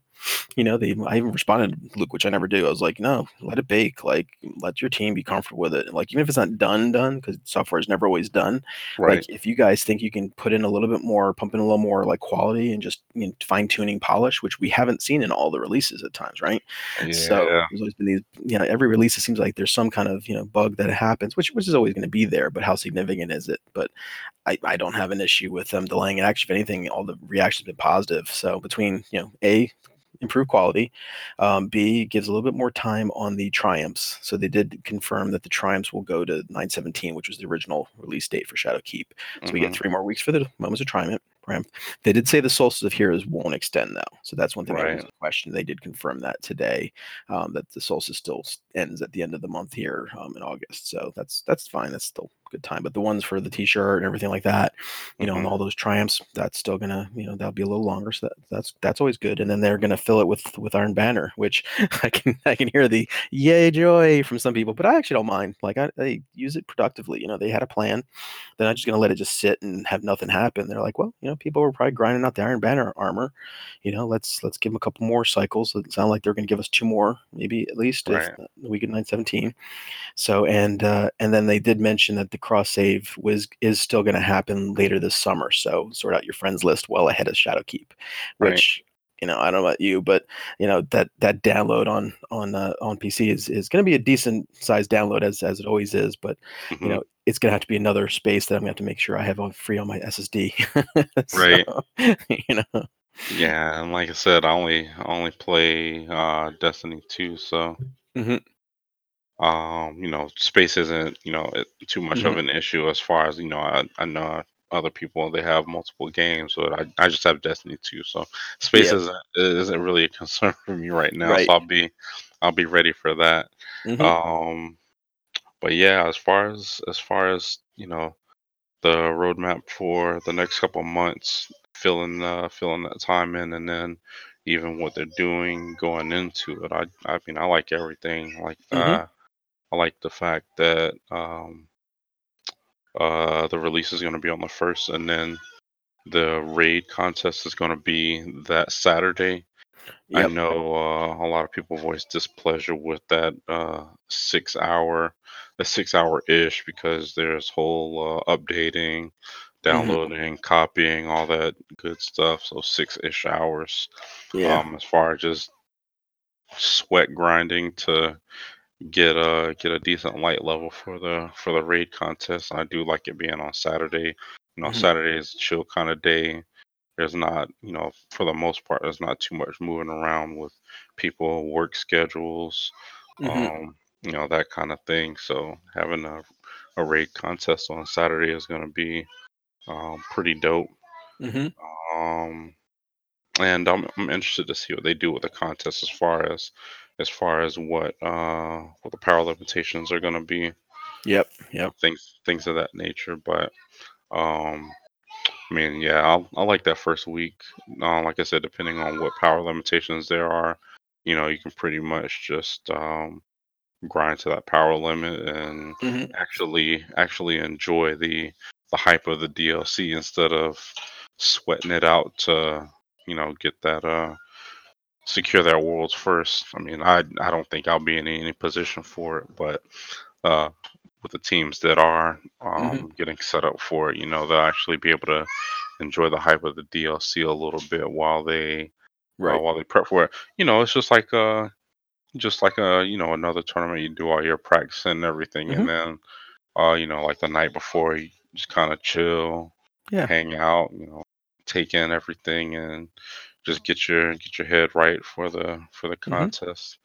You know, they I even responded, Luke, which I never do. I was like, no, let it bake. Like, let your team be comfortable with it. Like, even if it's not done, done, because software is never always done. Like, Right. if you guys think you can put in a little bit more, pump in a little more like quality and just you know, fine tuning polish, which we haven't seen in all the releases at times, right? Yeah. So there's always been these, you know, every release it seems like there's some kind of you know bug that happens, which which is always going to be there. But how significant is it? But I, I don't have an issue with them delaying it. Actually, if anything, all the reactions have been positive. So between you know a improved quality, um, B gives a little bit more time on the triumphs. So they did confirm that the triumphs will go to 917, which was the original release date for Shadowkeep. So we get hmm three more weeks for the moments of triumph. They did say the solstice of heroes won't extend though, so that's one thing that was a question. They did confirm that today, um, that the solstice still ends at the end of the month here um, in August. So that's that's fine. That's still good time. But the ones for the T-shirt and everything like that, you know, and hmm all those triumphs, that's still gonna, you know, that'll be a little longer. So that, that's that's always good. And then they're gonna fill it with with Iron Banner, which I can I can hear the yay joy from some people, but I actually don't mind. Like I, they use it productively. You know, they had a plan. They're not just gonna let it just sit and have nothing happen. They're like, well, you know, people were probably grinding out the Iron Banner armor. You know, let's let's give them a couple more cycles. It sound like they're gonna give us two more, maybe at least if Right. the week at 917. So and uh, and then they did mention that the cross save was is still going to happen later this summer. So sort out your friends list well ahead of Shadowkeep, Right. which you know I don't know about you, but you know that that download on on uh, on PC is is going to be a decent sized download as as it always is. But you hmm know it's going to have to be another space that I'm going to have to make sure I have on free on my SSD. so Right. you know, Yeah, and like I said, I only I only play uh Destiny 2, so hmm um, you know, space isn't, you know, it, too much of hmm an issue as far as, you know, I, I know other people they have multiple games, but I, I just have Destiny 2, so space yeah, isn't isn't really a concern for me right now, right. so I'll be I'll be ready for that. hmm Um, but yeah, as far as as far as, you know, the roadmap for the next couple of months, filling uh, filling that time in, and then even what they're doing going into it. I I mean I like everything like Mhm. that. I like the fact that um, uh, the release is going to be on the first, and then the raid contest is going to be that Saturday. I know uh, a lot of people voiced displeasure with that uh, six hour, the six hour ish, because there's whole uh, updating, downloading, copying, all that good stuff. So six ish hours. Yeah. Um, as far as just sweat grinding to get a get a decent light level for the for the raid contest. I do like it being on Saturday. You know, Mhm. Saturday is a chill kind of day. There's not, you know, for the most part, there's not too much moving around with people, work schedules, Mhm. um, you know, that kind of thing. So having a, a raid contest on Saturday is going to be um, pretty dope. Mhm. Um, and I'm, I'm interested to see what they do with the contest as far as as far as what uh what the power limitations are going to be Yep. Yep. things things of that nature but um i mean yeah I'll, i like that first week uh, like i said depending on what power limitations there are you know you can pretty much just um grind to that power limit and Mhm. actually actually enjoy the the hype of the dlc instead of sweating it out to you know get that uh secure their worlds first. I mean, I I don't think I'll be in any position for it, but uh, with the teams that are Mhm. um, getting set up for it, you know, they'll actually be able to enjoy the hype of the DLC a little bit while they uh, while they prep for it. You know, it's just like uh just like a you know another tournament. You do all your practice and everything, Mhm. and then uh you know like the night before, you just kind of chill, Yeah. hang out, you know, take in everything and just get your get your head right for the for the Mhm. contest.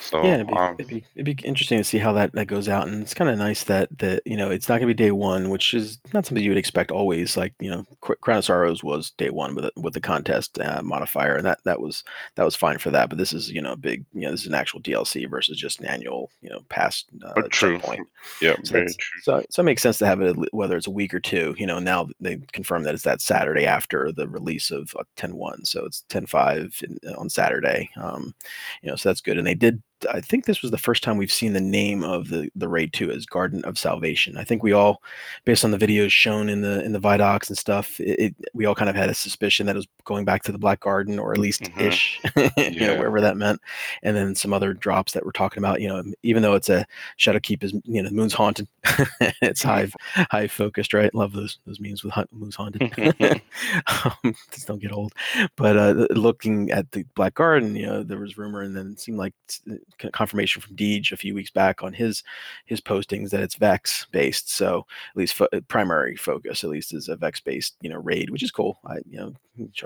So Yeah, it'd be um it'd be it'd be interesting to see how that that goes out, and it's kind of nice that that you know it's not gonna be day one, which is not something you would expect always. Like you know, Cr- Crown of Sorrows was day one with with the contest uh, modifier, and that that was that was fine for that. But this is you know a big you know this is an actual DLC versus just an annual you know past uh, uh, true. point. Yeah, So very true. so so it makes sense to have it whether it's a week or two. You know, now they confirmed that it's that Saturday after the release of uh, 10.1, so it's 10.5 in, uh, on Saturday. Um, you know, so that's good. And they did. I think this was the first time we've seen the name of the the raid two as Garden of Salvation. I think we all, based on the videos shown in the in the Vidocs and stuff, it, it we all kind of had a suspicion that it was going back to the Black Garden or at least Mhm. ish, you know, Yeah. wherever that meant. And then some other drops that we're talking about. You know, even though it's a Shadowkeep is you know the Moon's haunted. it's high high focused, right? Love those those memes with Moon's haunted. um, just don't get old. But uh, looking at the Black Garden, you know, there was rumor, and then it seemed like c- confirmation from Deej a few weeks back on his his postings that it's Vex based. So at least fo- primary focus, at least, is a Vex based you know raid, which is cool. I you know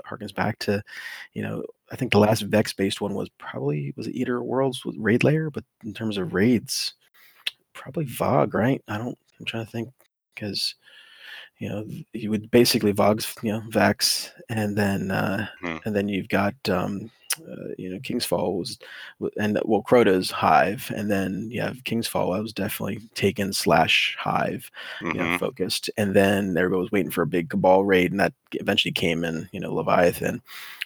harkens back to you know I think the last Vex based one was probably was it Eater Worlds with Raid Lair, but in terms of raids, probably VoG, right? I don't. I'm trying to think because you know you would basically VoG's you know Vex, and then uh, Mhm. and then you've got um, uh, you know King's Fall was and well Crota's Hive, and then you have King's Fall. I was definitely taken slash Hive, you know, Mhm. focused, and then everybody was waiting for a big Cabal raid, and that eventually came in. You know, Leviathan,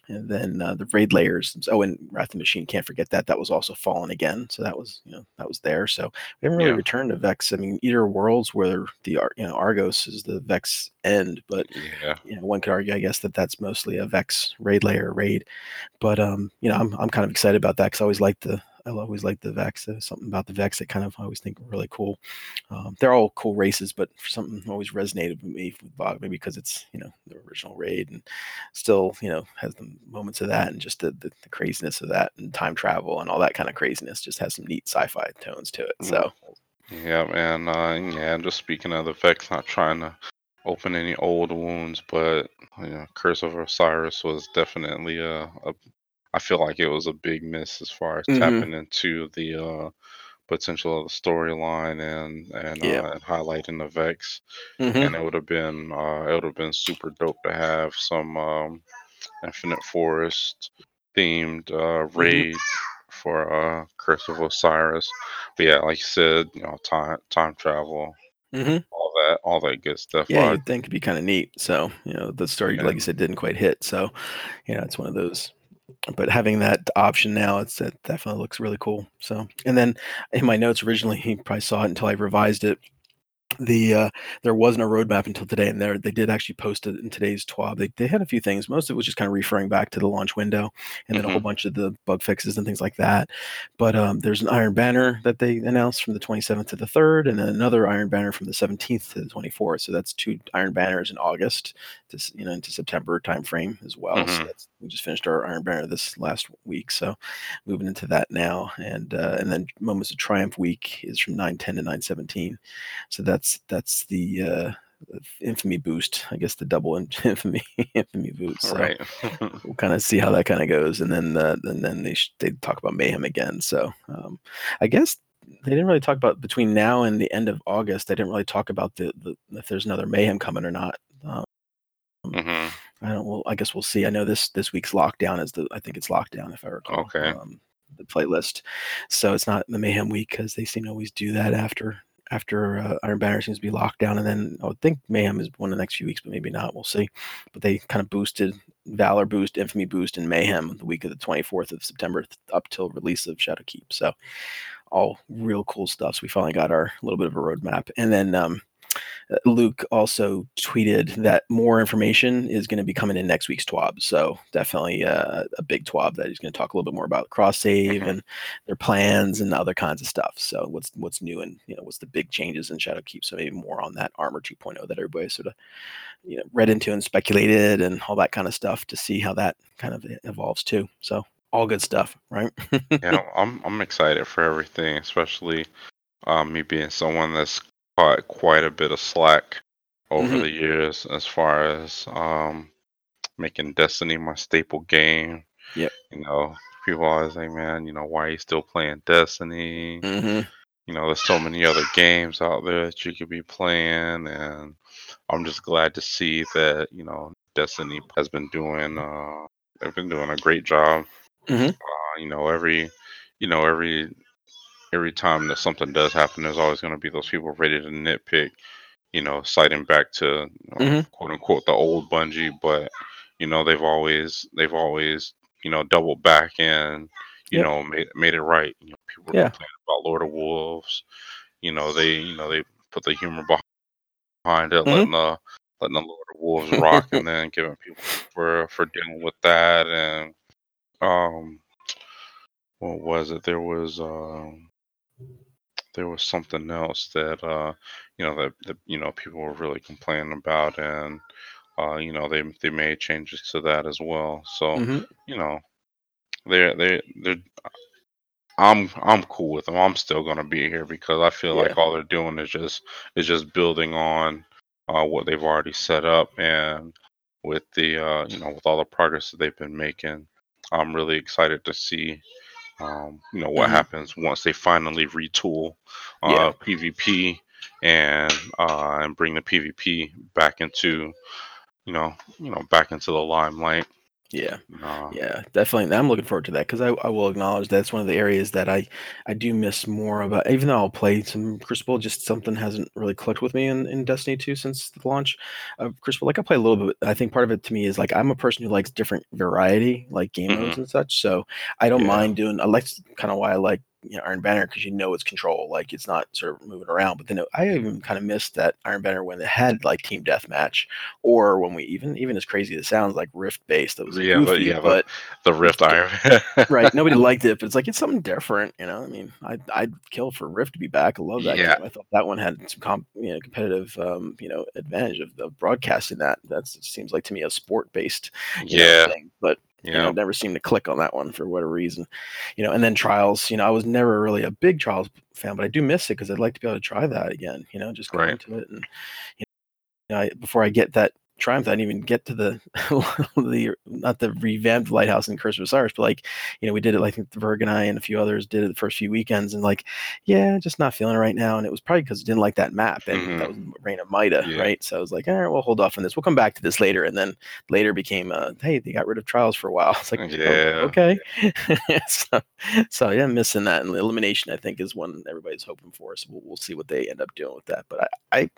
and then uh, the raid lairs. Oh, and Wrath of the Machine. Can't forget that. That was also Fallen again. So that was you know that was there. So we haven't really Yeah. returned to Vex. I mean, of Worlds where the you know Argos is the Vex end, but Yeah. you know one could argue, I guess, that that's mostly a Vex raid lair raid. But um, you know, I'm I'm kind of excited about that because I always like the I always like the Vex. There's something about the Vex that kind of I always think really cool. Um, they're all cool races, but for something always resonated with me with VoG, maybe because it's you know the original raid and still you know has the moments of that and just the, the, the craziness of that and time travel and all that kind of craziness just has some neat sci-fi tones to it. So Yeah, man. Uh, yeah, just speaking of the Vex, not trying to open any old wounds, but you know, Curse of Osiris was definitely a, a. I feel like it was a big miss as far as Mhm. tapping into the uh, potential of the storyline and and yeah, uh, and highlighting the Vex. Mhm. And it would have been uh, it would have been super dope to have some um, Infinite Forest themed uh, Mm-hmm. raid for uh, Curse of Osiris. But yeah, like you said, you know, time time travel, Mhm. all that, all that good stuff. yeah, I, think it'd be kind of neat. So you know the story, yeah, like you said, didn't quite hit. So you know it's one of those but having that option now, it's it definitely looks really cool. So, and then in my notes originally, he probably saw it until I revised it the uh, there wasn't a roadmap until today, and there they did actually post it in today's TWAB. They, they had a few things. Most of it was just kind of referring back to the launch window, and then mm-hmm. a whole mm-hmm. bunch of the bug fixes and things like that. But um, there's an Iron Banner that they announced from the 27th to the 3rd, and then another Iron Banner from the 17th to the 24th. So that's two Iron Banners in August, to you know into September timeframe as well. Mm-hmm. So we just finished our Iron Banner this last week, so moving into that now, and uh, and then Moments of Triumph week is from 9:10 to 9:17. So that's that's that's the uh, infamy boost. I guess the double infamy infamy boost. So right. we'll kind of see how that kind of goes, and then uh, and then they sh- they talk about mayhem again. So um, I guess they didn't really talk about between now and the end of August. They didn't really talk about the, the if there's another mayhem coming or not. Um, mm-hmm. I don't. Well, I guess we'll see. I know this this week's lockdown is the. I think it's lockdown if I recall. Okay. Um, the playlist, so it's not the mayhem week because they seem to always do that after after uh, Iron Banner seems to be locked down, and then I would think Mayhem is one of the next few weeks, but maybe not. We'll see. But they kind of boosted Valor boost, Infamy boost, and Mayhem the week of the 24th of September up till release of Shadowkeep. So all real cool stuff. So we finally got our little bit of a roadmap, and then um, Luke also tweeted that more information is going to be coming in next week's TWAB. So definitely uh, a big TWAB that he's going to talk a little bit more about cross save mm-hmm. and their plans and other kinds of stuff. So what's what's new and you know what's the big changes in Shadowkeep. So maybe more on that Armor 2.0 that everybody sort of you know read into and speculated and all that kind of stuff to see how that kind of evolves too. So all good stuff, right? yeah, I'm I'm excited for everything, especially um, me being someone that's caught quite a bit of slack over mm-hmm. the years as far as um, making Destiny my staple game. Yeah. You know, people always say, man, you know, why are you still playing Destiny? Mm-hmm. You know, there's so many other games out there that you could be playing. And I'm just glad to see that, you know, Destiny has been doing, uh, they've been doing a great job. Mm-hmm. Uh, you know, every, you know, every every time that something does happen, there's always going to be those people ready to nitpick, you know, citing back to mm-hmm. quote unquote the old Bungie, but you know they've always they've always you know doubled back and you yep. know made made it right. You know, people yeah. complaining about Lord of Wolves. You know they you know they put the humor behind it, mm-hmm. letting the letting the Lord of Wolves rock, and then giving people for for dealing with that and um what was it? There was um there was something else that uh, you know that, that you know people were really complaining about, and uh, you know they they made changes to that as well. So mm-hmm. you know they they they I'm I'm cool with them. I'm still gonna be here because I feel yeah. like all they're doing is just is just building on uh, what they've already set up, and with the uh, you know with all the progress that they've been making, I'm really excited to see um, you know what mm-hmm. happens once they finally retool uh, yeah. PvP and uh, and bring the PvP back into you know you know back into the limelight. Yeah, uh, yeah, definitely. I'm looking forward to that because I, I will acknowledge that's one of the areas that I I do miss more about. Even though I'll play some Crucible, just something hasn't really clicked with me in, in Destiny 2 since the launch of Crucible. Like I play a little bit. I think part of it to me is like I'm a person who likes different variety, like game modes mm-hmm. and such. So I don't yeah. mind doing. I like kind of why I like you know Iron Banner because you know it's control, like it's not sort of moving around. But then it, I even kind of missed that Iron Banner when it had like team deathmatch, or when we even even as crazy as it sounds like Rift based. That was yeah, goofy, but, yeah, but the Rift Iron, right? Nobody liked it, but it's like it's something different, you know. I mean, I'd I'd kill for Rift to be back. I love that yeah. game. I thought that one had some comp, you know, competitive, um, you know, advantage of, of broadcasting that. That seems like to me a sport based, yeah, know, thing. But yeah. You know, never seemed to click on that one for whatever reason. You know, and then trials, you know, I was never really a big trials fan, but I do miss it because I'd like to be able to try that again, you know, just go right. into it and you know, I, before I get that Triumph, I didn't even get to the the not the revamped lighthouse in Curse of Osiris, but like, you know, we did it. Like, I think the Verg and I and a few others did it the first few weekends, and like, yeah, just not feeling it right now. And it was probably because I didn't like that map, and mm-hmm. that was Reign of Mida, yeah. right? So I was like, all right, we'll hold off on this. We'll come back to this later. And then later became, uh, hey, they got rid of trials for a while. It's like, oh, yeah, oh, okay. so, so yeah, I'm missing that. And elimination, I think, is one everybody's hoping for. So we'll, we'll see what they end up doing with that. But I, I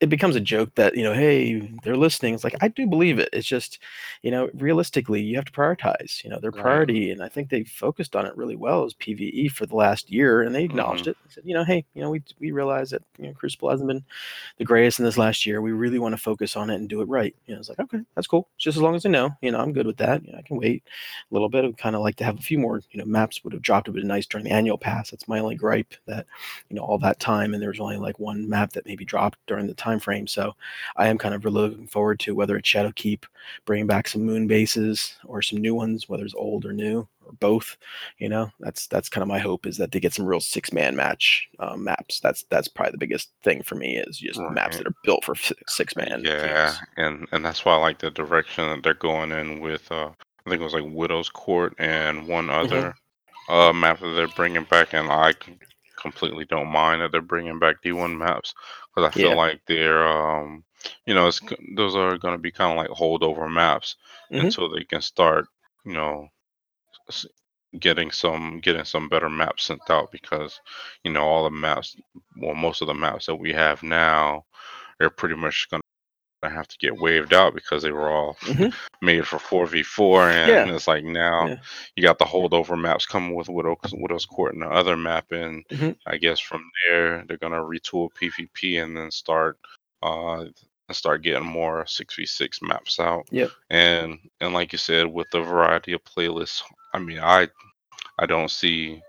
it becomes a joke that you know, hey, they're listening. It's like I do believe it. It's just, you know, realistically, you have to prioritize. You know, their Right. priority, and I think they focused on it really well as PVE for the last year, and they acknowledged Mhm. it. They said, you know, hey, you know, we we realize that you know Crucible hasn't been the greatest in this last year. We really want to focus on it and do it right. You know, it's like okay, that's cool. Just as long as I know, you know, I'm good with that. You know, I can wait a little bit. I'd kind of like to have a few more, you know, maps would have dropped. It would have been nice during the annual pass. That's my only gripe that, you know, all that time and there was only like one map that maybe dropped during the time frame. So I am kind of really looking forward to whether it's Shadowkeep, bringing back some moon bases or some new ones, whether it's old or new or both. You know, that's that's kind of my hope is that they get some real six man match um, maps. That's that's probably the biggest thing for me is just maps that are built for six man. Yeah, teams. and and that's why I like the direction that they're going in with. Uh, I think it was like Widow's Court and one Mhm. other uh map that they're bringing back, and I completely don't mind that they're bringing back D1 maps because I feel Yeah. like they're um you know it's those are going to be kind of like holdover maps Mhm. until they can start you know getting some getting some better maps sent out because you know all the maps well most of the maps that we have now they're pretty much going to have to get waved out because they were all Mhm. made for 4v4 and Yeah. it's like now Yeah. you got the holdover maps coming with Widow, widow's court and the other map and Mhm. i guess from there they're going to retool pvp and then start uh start getting more 6v6 maps out Yep. and and like you said with the variety of playlists i mean i i don't see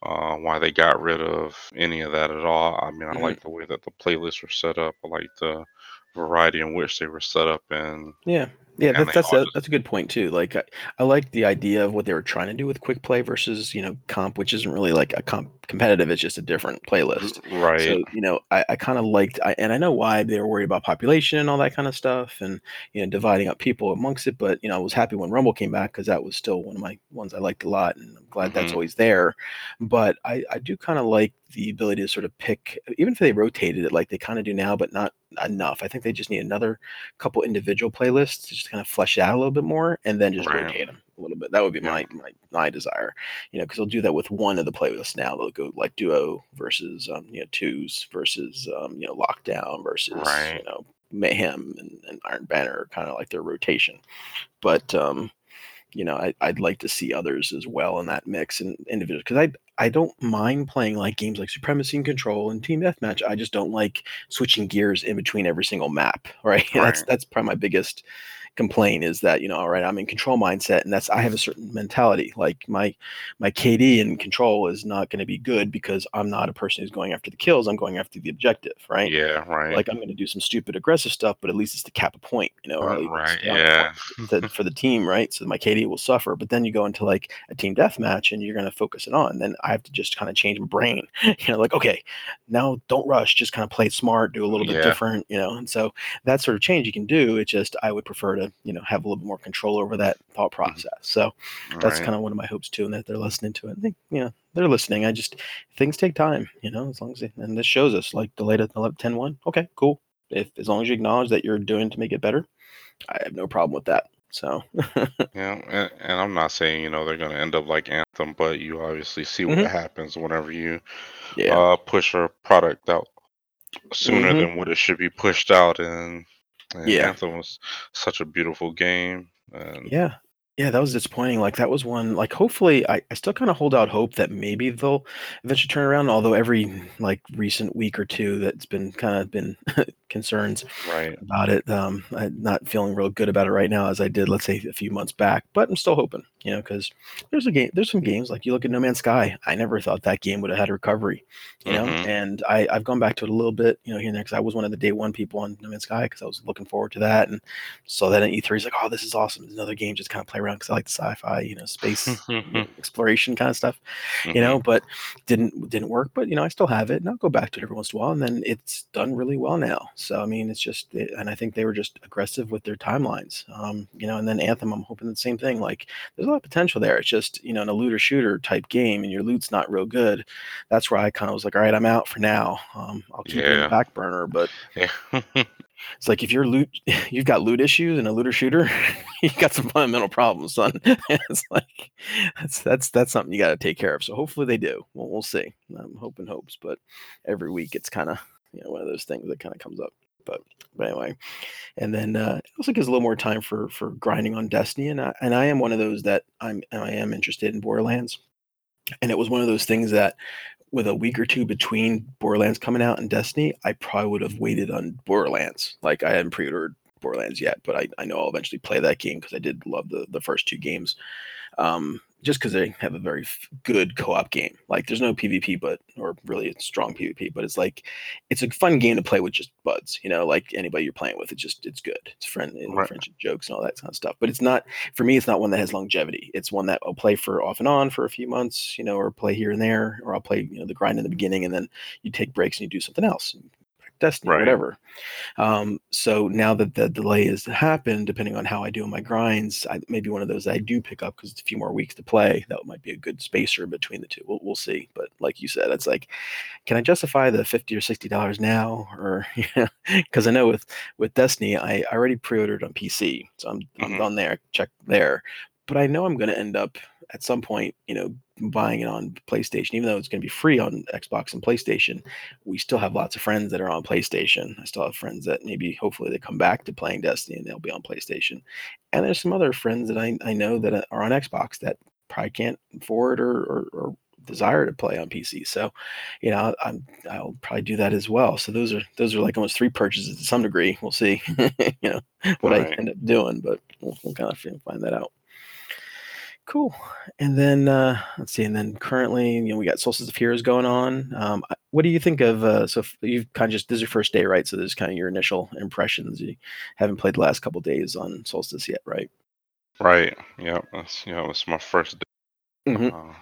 uh, why they got rid of any of that at all. I mean, I Mhm. like the way that the playlists are set up. I like the variety in which they were set up, and Yeah, yeah, that's that's a that's a good point too. Like I, I like the idea of what they were trying to do with quick play versus you know comp, which isn't really like a comp competitive. It's just a different playlist. right, So you know, I, I kind of liked, I, and I know why they were worried about population and all that kind of stuff, and you know dividing up people amongst it. But you know, I was happy when Rumble came back because that was still one of my ones I liked a lot, and I'm glad that's Mhm. always there. But I I do kind of like the ability to sort of pick, even if they rotated it like they kind of do now, but not enough. I think they just need another couple individual playlists to just kind of flesh it out a little bit more and then just Right. rotate them a little bit. That would be Yeah. my, my my desire, you know, because they'll do that with one of the playlists now. They'll go like duo versus um, you know twos versus um, you know lockdown versus Right. you know mayhem and, and Iron Banner, kind of like their rotation. But um, you know, I, I'd like to see others as well in that mix and individuals because I I don't mind playing like games like Supremacy and Control and Team Deathmatch. I just don't like switching gears in between every single map. Right? That's Right. that's probably my biggest complaint is that you know all right i'm in control mindset and that's i have a certain mentality like my my kd in control is not going to be good because i'm not a person who's going after the kills i'm going after the objective right Yeah, right. like I'm going to do some stupid aggressive stuff, but at least it's to cap a point, you know, Uh, right, yeah. to- for the team, right? So my KD will suffer. But then you go into like a team deathmatch and you're going to focus it on. Then I have to just kind of change my brain, you know, like okay, now don't rush, just kind of play smart, do a little bit Yeah. different, you know. And so that sort of change you can do. It just I would prefer to you know have a little bit more control over that thought process. So that's right. kind of one of my hopes too, and that they're listening to it. I think you know they're listening. I just things take time, you know, as long as they, and this shows us like delayed at 11, 10 1. Okay, cool. If as long as you acknowledge that you're doing to make it better, I have no problem with that. So Yeah, and, and I'm not saying you know they're gonna end up like Anthem, but you obviously see what Mhm. happens whenever you yeah, uh push a product out sooner Mhm. than what it should be pushed out, and, and Yeah. Anthem was such a beautiful game, and yeah, yeah. That was disappointing. Like that was one. Like hopefully, I, I still kind of hold out hope that maybe they'll eventually turn around. Although every like recent week or two, that's been kind of been concerns right, about it. Um, I'm not feeling real good about it right now as I did, let's say, a few months back. But I'm still hoping, you know, because there's a game, there's some games like you look at No Man's Sky. I never thought that game would have had a recovery, you know, Mhm. and I I've gone back to it a little bit, you know, here and there because I was one of the day one people on No Man's Sky because I was looking forward to that and saw that in E3. It's like, oh, this is awesome. It's another game just kind of play around because I like the sci-fi, you know, space exploration kind of stuff you know but didn't didn't work but you know i still have it and i'll go back to it every once in a while and then it's done really well now so i mean it's just it, and i think they were just aggressive with their timelines um you know and then anthem i'm hoping the same thing like there's a lot of potential there. It's just you know in a looter shooter type game and your loot's not real good that's where i kind of was like all right i'm out for now. Um i'll keep it in the back burner but yeah, it's like if you're loot you've got loot issues and a looter shooter you've got some fundamental problems son. It's like that's that's that's something you got to take care of. So hopefully they do. Well, we'll see. I'm hoping hopes but every week it's kind of you know one of those things that kind of comes up But, but anyway, and then uh, it also gives a little more time for for grinding on Destiny, and I, and I am one of those that I'm I am interested in Borderlands, and it was one of those things that with a week or two between Borderlands coming out and Destiny, I probably would have waited on Borderlands. Like I hadn't pre-ordered Borderlands yet, but I, I know I'll eventually play that game because I did love the the first two games. Um, just because they have a very f- good co-op game. Like there's no PvP, but or really it's strong PvP, but it's like it's a fun game to play with just buds. You know, like anybody you're playing with, it's just it's good. It's friend and Right. friendship jokes and all that kind of stuff. But it's not for me. It's not one that has longevity. It's one that I'll play for off and on for a few months. You know, or play here and there, or I'll play you know the grind in the beginning, and then you take breaks and you do something else. Destiny, Right. whatever. Um, so now that the delay has happened, depending on how I do my grinds, I maybe one of those I do pick up because it's a few more weeks to play. That might be a good spacer between the two. We'll, we'll see. But like you said, it's like, can I justify the fifty or sixty dollars now, or because I know with with Destiny, I, already pre-ordered on PC, so I'm I'm Mhm. done there. Check there, but I know I'm going to end up at some point, you know, buying it on PlayStation, even though it's going to be free on Xbox and PlayStation we still have lots of friends that are on PlayStation. I still have friends that maybe hopefully they come back to playing Destiny and they'll be on PlayStation. And there's some other friends that I, I know that are on Xbox that probably can't afford or, or, or desire to play on PC. So, you know, I'm I'll probably do that as well. So those are those are like almost three purchases to some degree. We'll see, you know, what I end up doing, but we'll, we'll kind of find that out. Cool. And then uh, let's see. And then currently, you know, we got Solstice of Heroes going on. Um, what do you think of? Uh, so you've kind of just this is your first day, right? So this is kind of your initial impressions. You haven't played the last couple days on Solstice yet, right? Right. Yeah. That's you know, it's my first day. Mhm. Uh,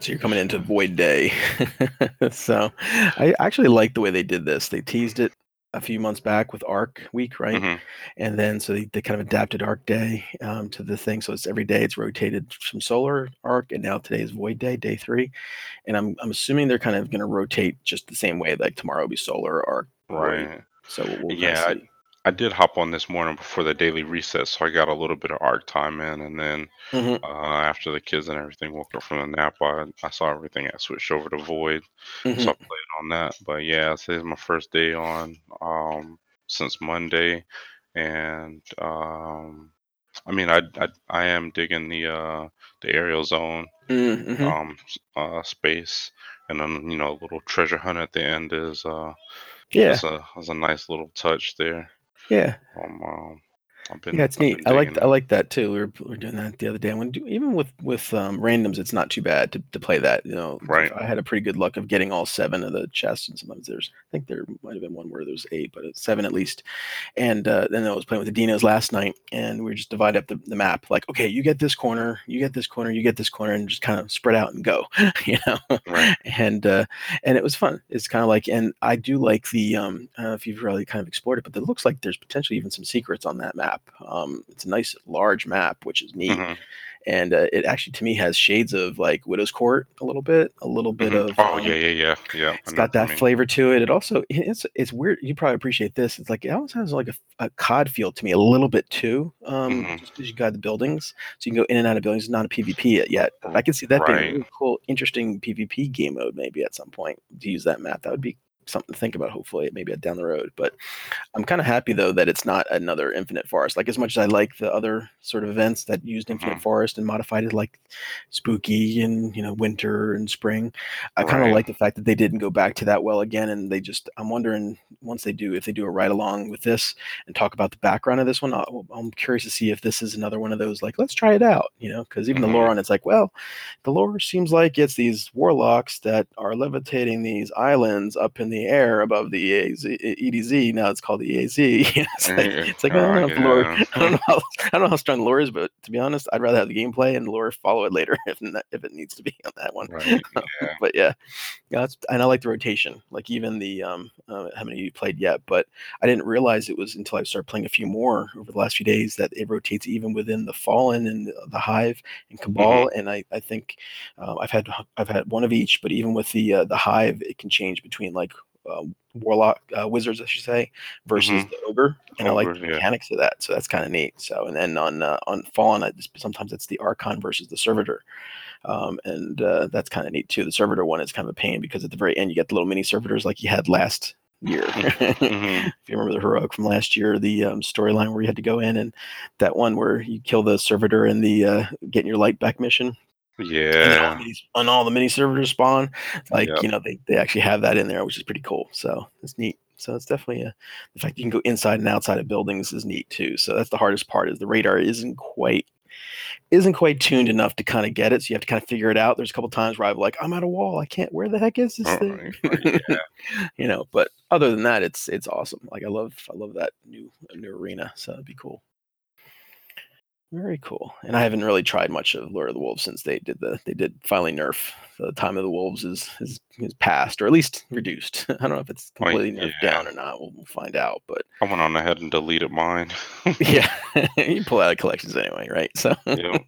So you're coming into Void Day. so I actually like the way they did this. They teased it a few months back with Arc Week, right? mhm. and then so they, they kind of adapted arc day um, to the thing so it's every day it's rotated from solar arc and now today is void day day three and i'm, I'm assuming they're kind of going to rotate just the same way like tomorrow will be solar arc. Right. so we'll, we'll Yeah, see I did hop on this morning before the daily reset, so I got a little bit of arc time in, and then Mhm. uh, after the kids and everything woke up from the nap, I, I saw everything got switched over to Void, Mhm. so I played on that. But yeah, today's my first day on um, since Monday, and um, I mean, I, I I am digging the uh, the aerial zone Mm, mhm. um, uh, space, and then you know, a little treasure hunt at the end is uh, yeah is a is a nice little touch there. Yeah. Um, um, been, yeah it's I've neat i like i like that too we were, we were doing that the other day when do, even with with um, randoms it's not too bad to, to play that you know Right. i had a pretty good luck of getting all seven of the chests and sometimes there's i think there might have been one where there's eight but it's seven at least and uh, then I was playing with the Dinos last night, and we just divide up the, the map. Like, okay, you get this corner, you get this corner, you get this corner, and just kind of spread out and go, you know. Right. And uh, and it was fun. It's kind of like, and I do like the. Um, I don't know if you've really kind of explored it, but it looks like there's potentially even some secrets on that map. Um, it's a nice large map, which is neat, Mhm, and uh, it actually to me has shades of like Widow's Court a little bit, a little bit mhm. of. Oh um, yeah, yeah, yeah, yeah. I it's got that mean. flavor to it. It also it's it's weird. You probably appreciate this. It's like it almost has like a, a COD feel to me a little bit too. Um, Mhm. just because you got the buildings, so you can go in and out of buildings. It's not a PvP yet. I can see that being a really cool, interesting PvP game mode maybe at some point to use that map. That would be something to think about. Hopefully, maybe uh, down the road. But I'm kind of happy though that it's not another Infinite Forest. Like as much as I like the other sort of events that used Infinite Mhm. Forest and modified it, like spooky and you know winter and spring. I kind of Right. like the fact that they didn't go back to that well again, and they just. I'm wondering once they do if they do a ride along with this and talk about the background of this one. Uh, I'll, I'm curious to see if this is another one of those like let's try it out, you know, because even the mm-hmm. lore on it's like well, the lore seems like it's these warlocks that are levitating these islands up in the air above the EAZ, EDZ. Now it's called the EAZ. it's like, it's like I don't uh, know lore. I don't know. How, I don't know how strong the lore is, but to be honest, I'd rather have the gameplay and lore follow it later if if it needs to be on that one. Right. Yeah. but yeah, yeah, and I like the rotation. Like even the um, uh, how many you played yet, but I didn't realize it was until I started playing a few more over the last few days that it rotates even within the Fallen and the, Hive and Cabal. And I I think um, I've had I've had one of each, but even with the uh, the Hive, it can change between like uh, warlock uh, wizards, I should say, versus Mhm. the ogre, and I like the yeah. mechanics of that. So that's kind of neat. So and then on uh, on Fallen, I just, sometimes it's the Archon versus the Servitor. Um, and uh, that's kind of neat too. The servitor one is kind of a pain because at the very end you get the little mini servitors like you had last year. Mhm. if you remember the heroic from last year, the um, storyline where you had to go in and that one where you kill the servitor in the uh, getting your light back mission, and then all Yeah. the minis, and all the mini servers spawn. Like Yep. you know, they they actually have that in there, which is pretty cool. So it's neat. So it's definitely a the fact you can go inside and outside of buildings is neat too. So that's the hardest part is the radar isn't quite isn't quite tuned enough to kind of get it. So you have to kind of figure it out. There's a couple times where I'm like, I'm at a wall. I can't. Where the heck is this Oh, thing? yeah. you know. But other than that, it's it's awesome. Like I love I love that new new arena. So it'd be cool. Very cool. And I haven't really tried much of Lord of the Wolves since they did the they did finally nerf the time of the wolves is is, is passed or at least reduced. I don't know if it's completely nerfed yeah. down or not. We'll, we'll find out. But I went on ahead and deleted mine. yeah, you pull out of collections anyway, right? So Yeah.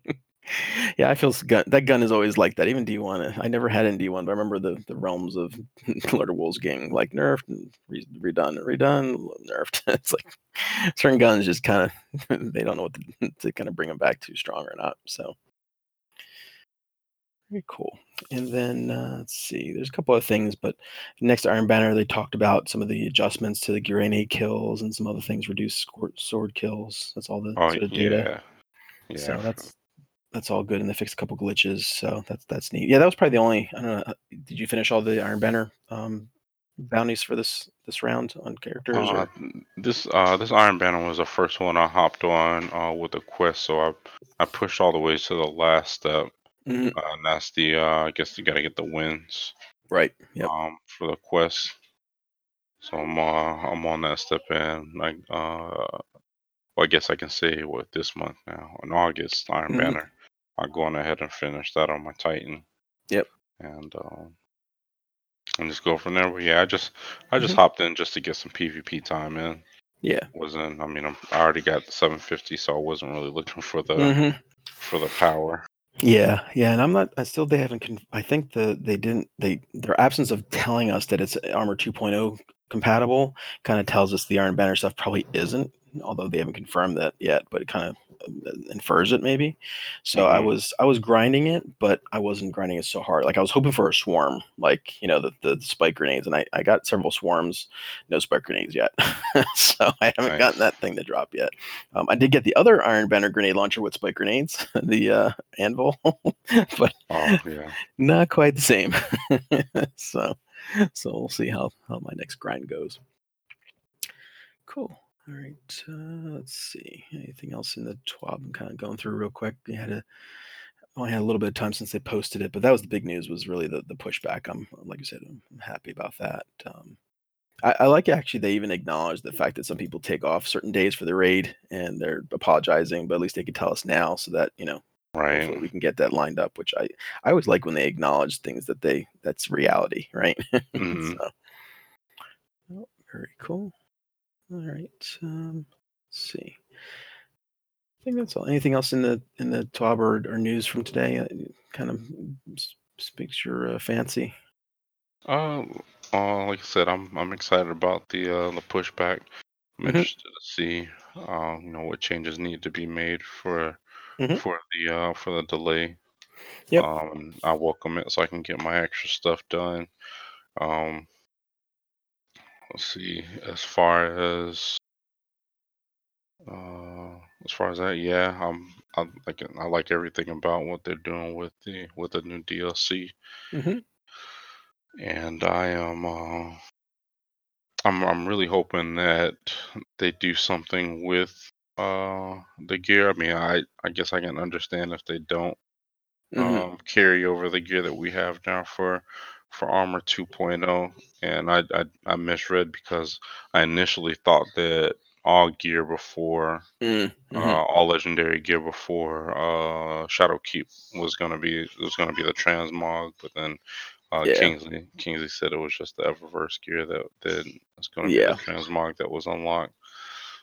Yeah, I feel gun, that gun is always like that. Even D one, I never had in D one, but I remember the the realms of Lord of Wolves getting like nerfed and re- redone, and redone, nerfed. it's like certain guns just kind of they don't know what to, to kind of bring them back too strong or not. So very cool. And then uh, let's see, there's a couple of things, but next Iron Banner, they talked about some of the adjustments to the Gurene kills and some other things, reduced sword, kills. That's all the Oh sort of data yeah. Yeah. so that's that's all good, and they fixed a couple glitches. So that's that's neat. Yeah, that was probably the only. I don't know. uh, Did you finish all the Iron Banner um, bounties for this this round on characters? Uh, Or? this uh this Iron Banner was the first one I hopped on uh with the quest, so I I pushed all the way to the last step. Mhm, Uh, and that's the uh I guess you gotta get the wins Right. Yep. um for the quest. So I'm uh I'm on that step in like uh well I guess I can say what this month now. In August, Iron Mhm. Banner. I'll go on ahead and finish that on my Titan. Yep. And um and just go from there. But yeah, I just I just Mhm. hopped in just to get some PvP time in. Yeah. Wasn't I mean I'm, I already got the 750, so I wasn't really looking for the hmm for the power. Yeah. Yeah. And I'm not. I still. They haven't. Con- I think the they didn't. They their absence of telling us that it's Armor 2.0 compatible kind of tells us the Iron Banner stuff probably isn't. Although they haven't confirmed that yet, but it kind of infers it maybe. So I Mhm. was I was grinding it, but I wasn't grinding it so hard. Like I was hoping for a swarm, like you know the the spike grenades, and I I got several swarms, no spike grenades yet. so I haven't Nice. gotten that thing to drop yet. Um, I did get the other Iron Banner grenade launcher with spike grenades, the uh, anvil, but Oh yeah. not quite the same. so so we'll see how how my next grind goes. Cool. All right. Uh, let's see. Anything else in the TWAB? I'm kind of going through real quick. We had a only had a little bit of time since they posted it, but that was the big news. Was really the the pushback. I'm like I said, I'm happy about that. Um, I, I like actually they even acknowledge the fact that some people take off certain days for the raid and they're apologizing, but at least they could tell us now so that you know Right. we can get that lined up. Which I I always like when they acknowledge things that they that's reality, right? Mhm. so, oh, very cool. All right. Um, let's see. I think that's all. Anything else in the in the TWAB or, or news from today? Uh, kind of speaks your uh, fancy. Uh, uh, like I said, I'm I'm excited about the uh the pushback. I'm Mhm. interested to see uh you know what changes need to be made for Mhm. for the uh for the delay. Yep. Um, I welcome it so I can get my extra stuff done. Um, let's see. As far as uh as far as that, yeah, I'm I like I like everything about what they're doing with the with the new DLC, hmm and I am uh I'm I'm really hoping that they do something with uh the gear. I mean, I I guess I can understand if they don't hmm um carry over the gear that we have now for for Armor 2.0, and I I, I misread because I initially thought that all gear before Mm-hmm. uh, all legendary gear before uh, Shadowkeep was gonna be was gonna be the transmog, but then uh, Yeah. Kingsley Kingsley said it was just the Eververse gear that that was gonna be Yeah. the transmog that was unlocked.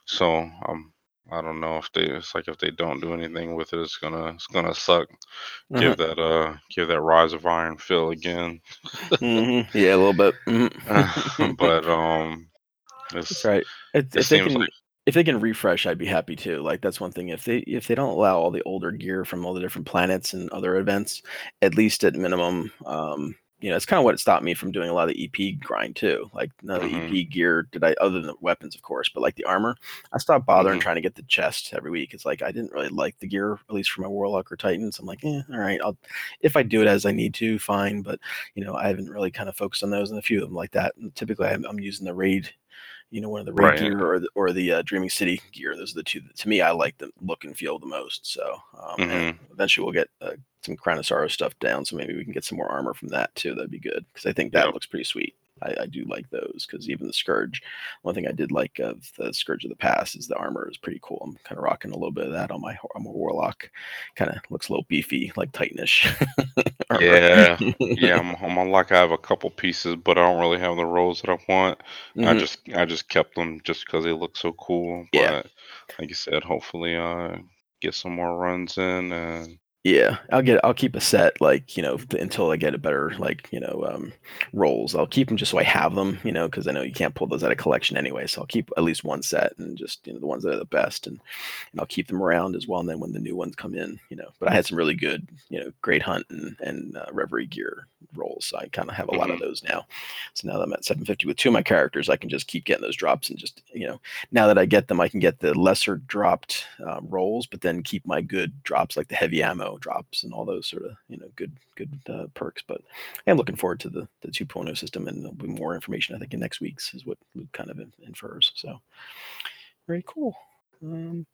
So um, I don't know if they it's like if they don't do anything with it, it's gonna it's gonna suck. Give that uh give that Rise of Iron feel again. hmm Yeah, a little bit. Mhm. but um, it's right. If, it if they can, like if they can refresh, I'd be happy too. Like that's one thing. If they if they don't allow all the older gear from all the different planets and other events, at least at minimum, um, you know, it's kind of what stopped me from doing a lot of the EP grind too. Like none of the Mhm. EP gear did I, other than the weapons, of course, but like the armor, I stopped bothering Mhm. trying to get the chest every week. It's like I didn't really like the gear, at least for my Warlock or Titans. I'm like, eh, all right, I'll if I do it as I need to, fine. But you know, I haven't really kind of focused on those and a few of them like that. And typically, I'm, I'm using the raid you know, one of the raid Right. gear or the, or the uh, Dreaming City gear. Those are the two that to me I like the look and feel the most. So um, and eventually we'll get uh, some Crown of Sorrows stuff down, so maybe we can get some more armor from that too. That'd be good because I think that Yep. looks pretty sweet. I, I do like those because even the Scourge, one thing I did like of the Scourge of the Past is the armor is pretty cool. I'm kind of rocking a little bit of that on my on my Warlock. Kind of looks a little beefy, like Titanish. Yeah, yeah. I'm, I'm like I have a couple pieces, but I don't really have the rolls that I want. I Mhm. just I just kept them just because they look so cool. Yeah. But like you said, hopefully uh get some more runs in and Yeah, I'll get I'll keep a set like, you know, until I get a better like, you know, um rolls. I'll keep them just so I have them, you know, because I know you can't pull those out of collection anyway. So I'll keep at least one set and just, you know, the ones that are the best and, and I'll keep them around as well. And then when the new ones come in, you know, but I had some really good, you know, great hunt and, and uh, reverie gear rolls. So I kind of have a lot of Mhm. those now. So now that I'm at 750 with two of my characters, I can just keep getting those drops and just, you know, now that I get them, I can get the lesser dropped um, rolls, but then keep my good drops like the heavy ammo drops and all those sort of you know good good uh, perks. But I am looking forward to the the 2.0 system, and there'll be more information I think in next week's is what Luke kind of in- infers. So very cool. Um,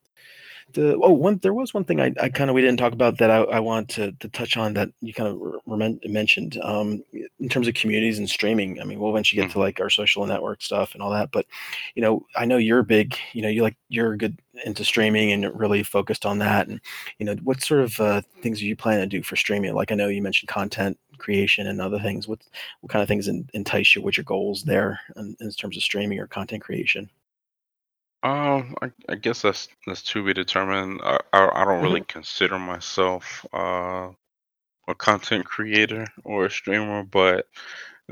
the oh one there was one thing I, I kind of we didn't talk about that I, I want to, to touch on that you kind of re- mentioned um, in terms of communities and streaming. I mean, we'll eventually get to like our social network stuff and all that, but you know, I know you're big. You know, you like you're good into streaming and really focused on that. And you know, what sort of uh, things are you planning to do for streaming? Like I know you mentioned content creation and other things. What what kind of things en- entice you? What's your goals there in, in terms of streaming or content creation? Um I, I guess that's that's to be determined. I I, I don't really Mhm. consider myself uh a content creator or a streamer, but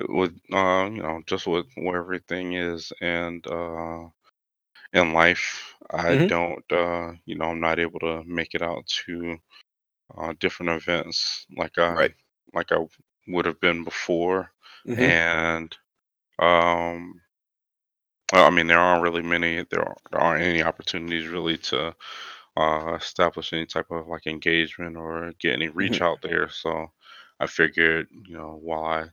with uh you know just with where everything is and uh in life, I Mhm. don't uh you know I'm not able to make it out to uh, different events like I Right. like I would have been before, Mhm. and um, I mean there aren't really many there aren't, there aren't any opportunities really to uh, establish any type of like engagement or get any reach Mhm. out there. So I figured you know while I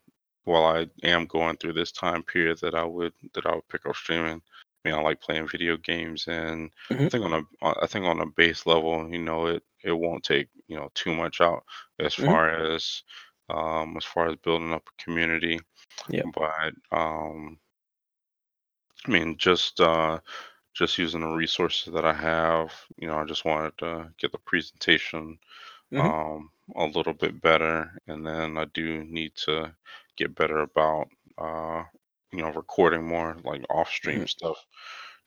while I am going through this time period that I would that I would pick up streaming. I mean, I like playing video games, and I Mhm. think on a I think on a base level, you know, it it won't take you know too much out as Mhm. far as um as far as building up a community. Yeah. But um, I mean, just uh just using the resources that I have, you know, I just wanted to get the presentation Mhm. um, a little bit better, and then I do need to get better about uh, you know recording more like off stream Mhm. stuff,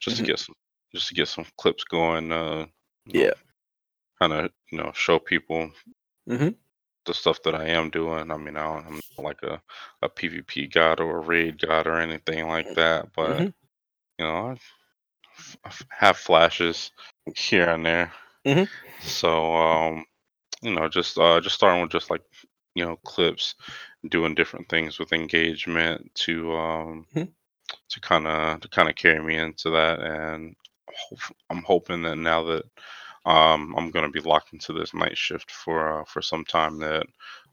just to Mhm. get some just to get some clips going. Uh, you know, Yeah. kind of you know show people Mhm. the stuff that I am doing. I mean, I don't, I'm not like a a PvP god or a raid god or anything like that, but Mhm. You know, I I have flashes here and there. Mhm. So um, you know, just uh, just starting with just like you know clips, doing different things with engagement to um Mhm. to kind of to kind of carry me into that, and I'm hoping that now that um I'm gonna be locked into this night shift for uh, for some time that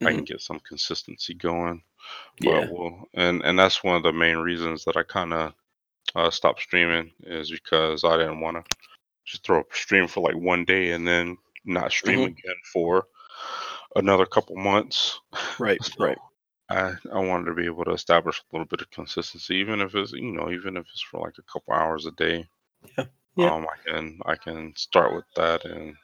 I Mhm. can get some consistency going. But Yeah. we'll and and that's one of the main reasons that I kind of uh, stopped streaming is because I didn't want to just throw a stream for like one day and then not stream Mhm. again for another couple months. Right. So Right. I I wanted to be able to establish a little bit of consistency, even if it's you know even if it's for like a couple hours a day. Yeah. Yeah. Um, I can I can start with that and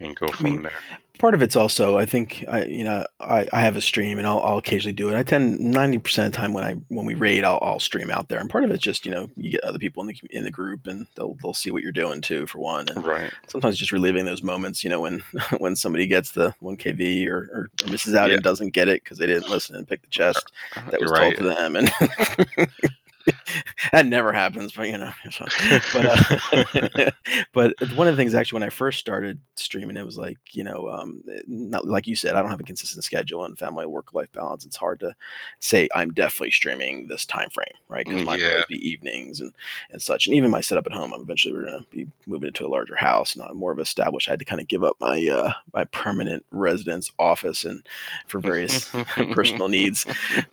and go I mean, from there. part of it's also I think I you know I, I have a stream and I'll, I'll occasionally do it. I tend ninety percent of the time when I when we raid I'll, I'll stream out there and part of it's just you know you get other people in the in the group and they'll they'll see what you're doing too for one and Right. sometimes just reliving those moments you know when when somebody gets the one kv or, or, or misses out Yeah. and doesn't get it because they didn't listen and pick the chest uh, that You're was told right. to them and that never happens, but you know. But uh, but one of the things actually when I first started streaming, it was like you know, um, not like you said, I don't have a consistent schedule and family work life balance. It's hard to say I'm definitely streaming this time frame, right? Because mine Yeah. be evenings and and such. And even my setup at home, I'm eventually we're gonna be moving into a larger house, not more of established. I had to kind of give up my uh, my permanent residence office and for various personal needs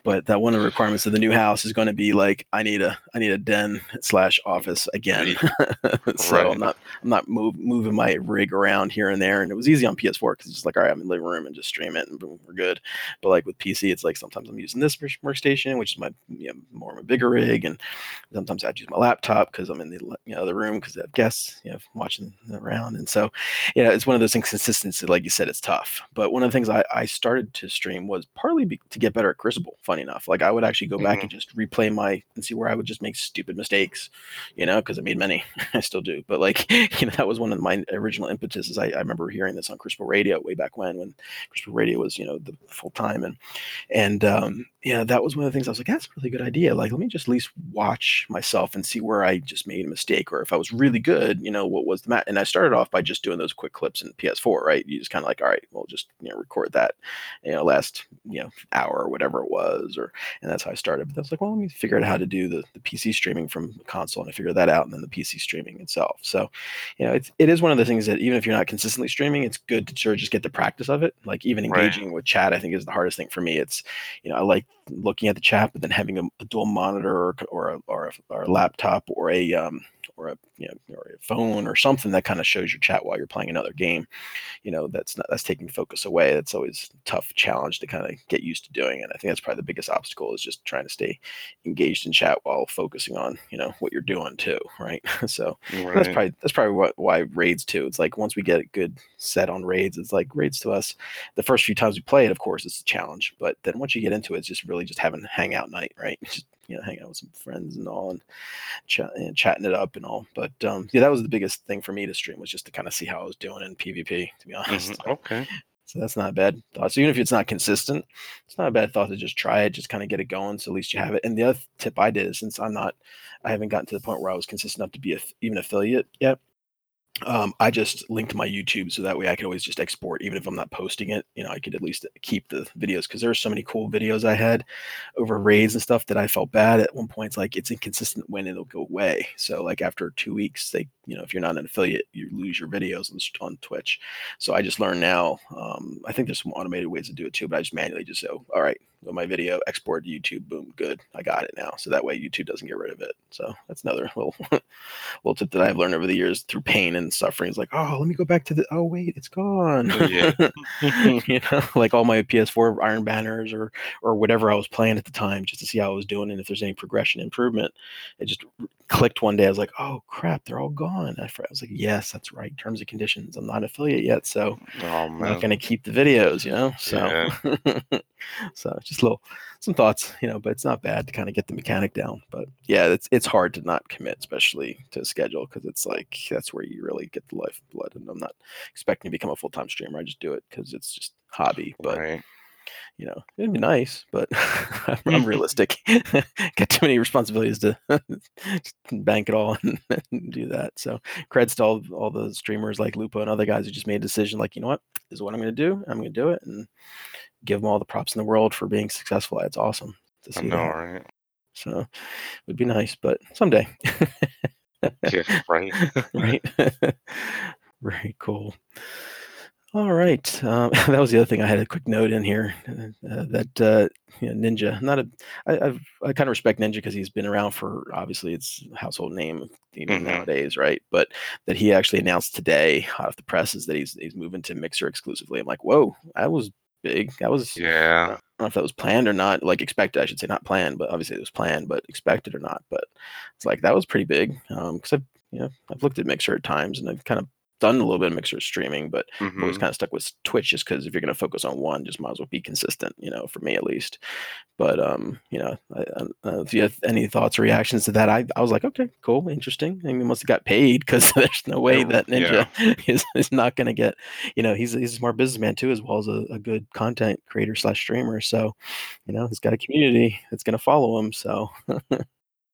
but that one of the requirements of the new house is going to be like I need a I need a den slash office again. so Right. I'm not I'm not move, moving my rig around here and there, and it was easy on PS4 because it's just like all right, I'm in the living room and just stream it and boom, we're good. But like with PC, it's like sometimes I'm using this workstation, which is my you know, more of a bigger rig, and sometimes I have to use my laptop because I'm in the you know, other room because I have guests you know watching around, and so know, it's one of those inconsistencies. Like you said, it's tough. But one of the things I, I started to stream was partly be, to get better at Crucible. Funny enough, like I would actually go back Mhm. and just replay my and where I would just make stupid mistakes, you know, because I made many. I still do. But like, you know, that was one of my original impetuses. I, I remember hearing this on Crucible Radio way back when, when Crucible Radio was, you know, the full time and and um, yeah, that was one of the things I was like, that's a really good idea. Like, let me just at least watch myself and see where I just made a mistake, or if I was really good, you know, what was the. And I started off by just doing those quick clips in PS4, right? You just kind of like, all right, well, just you know, record that, you know, last you know hour or whatever it was, or and that's how I started. But I was like, well, let me figure out how to do the, the PC streaming from the console, and I figured that out, and then the PC streaming itself. So, you know, it's it is one of the things that even if you're not consistently streaming, it's good to sort of just get the practice of it. Like even Right. engaging with chat, I think is the hardest thing for me. It's you know, I like looking at the chat, but then having a, a dual monitor or or a, or a, or a laptop or a um, or a you know or a phone or something that kind of shows your chat while you're playing another game. You know, that's not that's taking focus away. That's always a tough challenge to kind of get used to doing. And I think that's probably the biggest obstacle is just trying to stay engaged in chat while focusing on you know what you're doing too, right? so that's probably that's probably what why raids too. It's like once we get a good set on raids, it's like raids to us. The first few times we play it, of course, it's a challenge. But then once you get into it, it's just really just having a hangout night, right? Just you know, hang out with some friends and all, and, chat, and chatting it up and all. But um, yeah, that was the biggest thing for me to stream was just to kind of see how I was doing in PvP. To be honest, Mhm. Okay. so that's not a bad thought. So even if it's not consistent, it's not a bad thought to just try it, just kind of get it going. So at least you have it. And the other tip I did is since I'm not, I haven't gotten to the point where I was consistent enough to be a, even affiliate yet. Um, I just linked my YouTube so that way I could always just export, even if I'm not posting it. You know, I could at least keep the videos because there's so many cool videos I had over raids and stuff that I felt bad at one point. It's like it's inconsistent when it'll go away. So like after two weeks, they, you know, if you're not an affiliate, you lose your videos on, on Twitch. So I just learned now. Um, I think there's some automated ways to do it too, but I just manually just go, all right, my video, export to YouTube, boom, good, I got it now. So that way YouTube doesn't get rid of it. So that's another little little tip that I've learned over the years through pain and suffering. It's like, oh, let me go back to the. Oh wait, it's gone. Oh, yeah. you know, like all my PS4 Iron Banners or or whatever I was playing at the time, just to see how I was doing and if there's any progression, improvement. It just clicked one day. I was like, oh crap, they're all gone. I, was like, yes, that's right. Terms and conditions. I'm not affiliate yet, so Oh I'm not going to keep the videos. You know, so so just a little some thoughts, you know, but it's not bad to kind of get the mechanic down. But yeah, it's it's hard to not commit, especially to a schedule, because it's like that's where you really get the lifeblood. And I'm not expecting to become a full time streamer. I just do it because it's just hobby. But Right. You know, it'd be nice, but I'm, I'm mm-hmm. realistic. Got too many responsibilities to bank it all and, do that. So creds to all all the streamers like Lupo and other guys who just made a decision, like, you know what, this is what I'm going to do. I'm going to do it, and give them all the props in the world for being successful. It's awesome to I see know, that. right? So it would be nice, but someday, Yeah, right. right? Very cool. All right, um, that was the other thing I had a quick note in here uh, that uh, you know, Ninja. Not a, I, I've, I kind of respect Ninja because he's been around for obviously it's household name Mhm. nowadays, right? But that he actually announced today, hot off the presses, that he's he's moving to Mixer exclusively. I'm like, whoa, that was big. That was yeah. I don't know if that was planned or not. Like expected, I should say, not planned, but obviously it was planned, but expected or not. But it's like that was pretty big. Um, because I've you know I've looked at Mixer at times and I've kind of done a little bit of Mixer streaming, but I've always Mhm. kind of stuck with Twitch just because if you're going to focus on one, just might as well be consistent. You know, for me at least. But um, you know, I, I, uh, if you have any thoughts or reactions to that, I, I was like, okay, cool, interesting. I mean, he must have got paid because there's no way that Ninja yeah. is, is not going to get. You know, he's he's a smart businessman too, as well as a, a good content creator slash streamer. So, you know, he's got a community that's going to follow him. So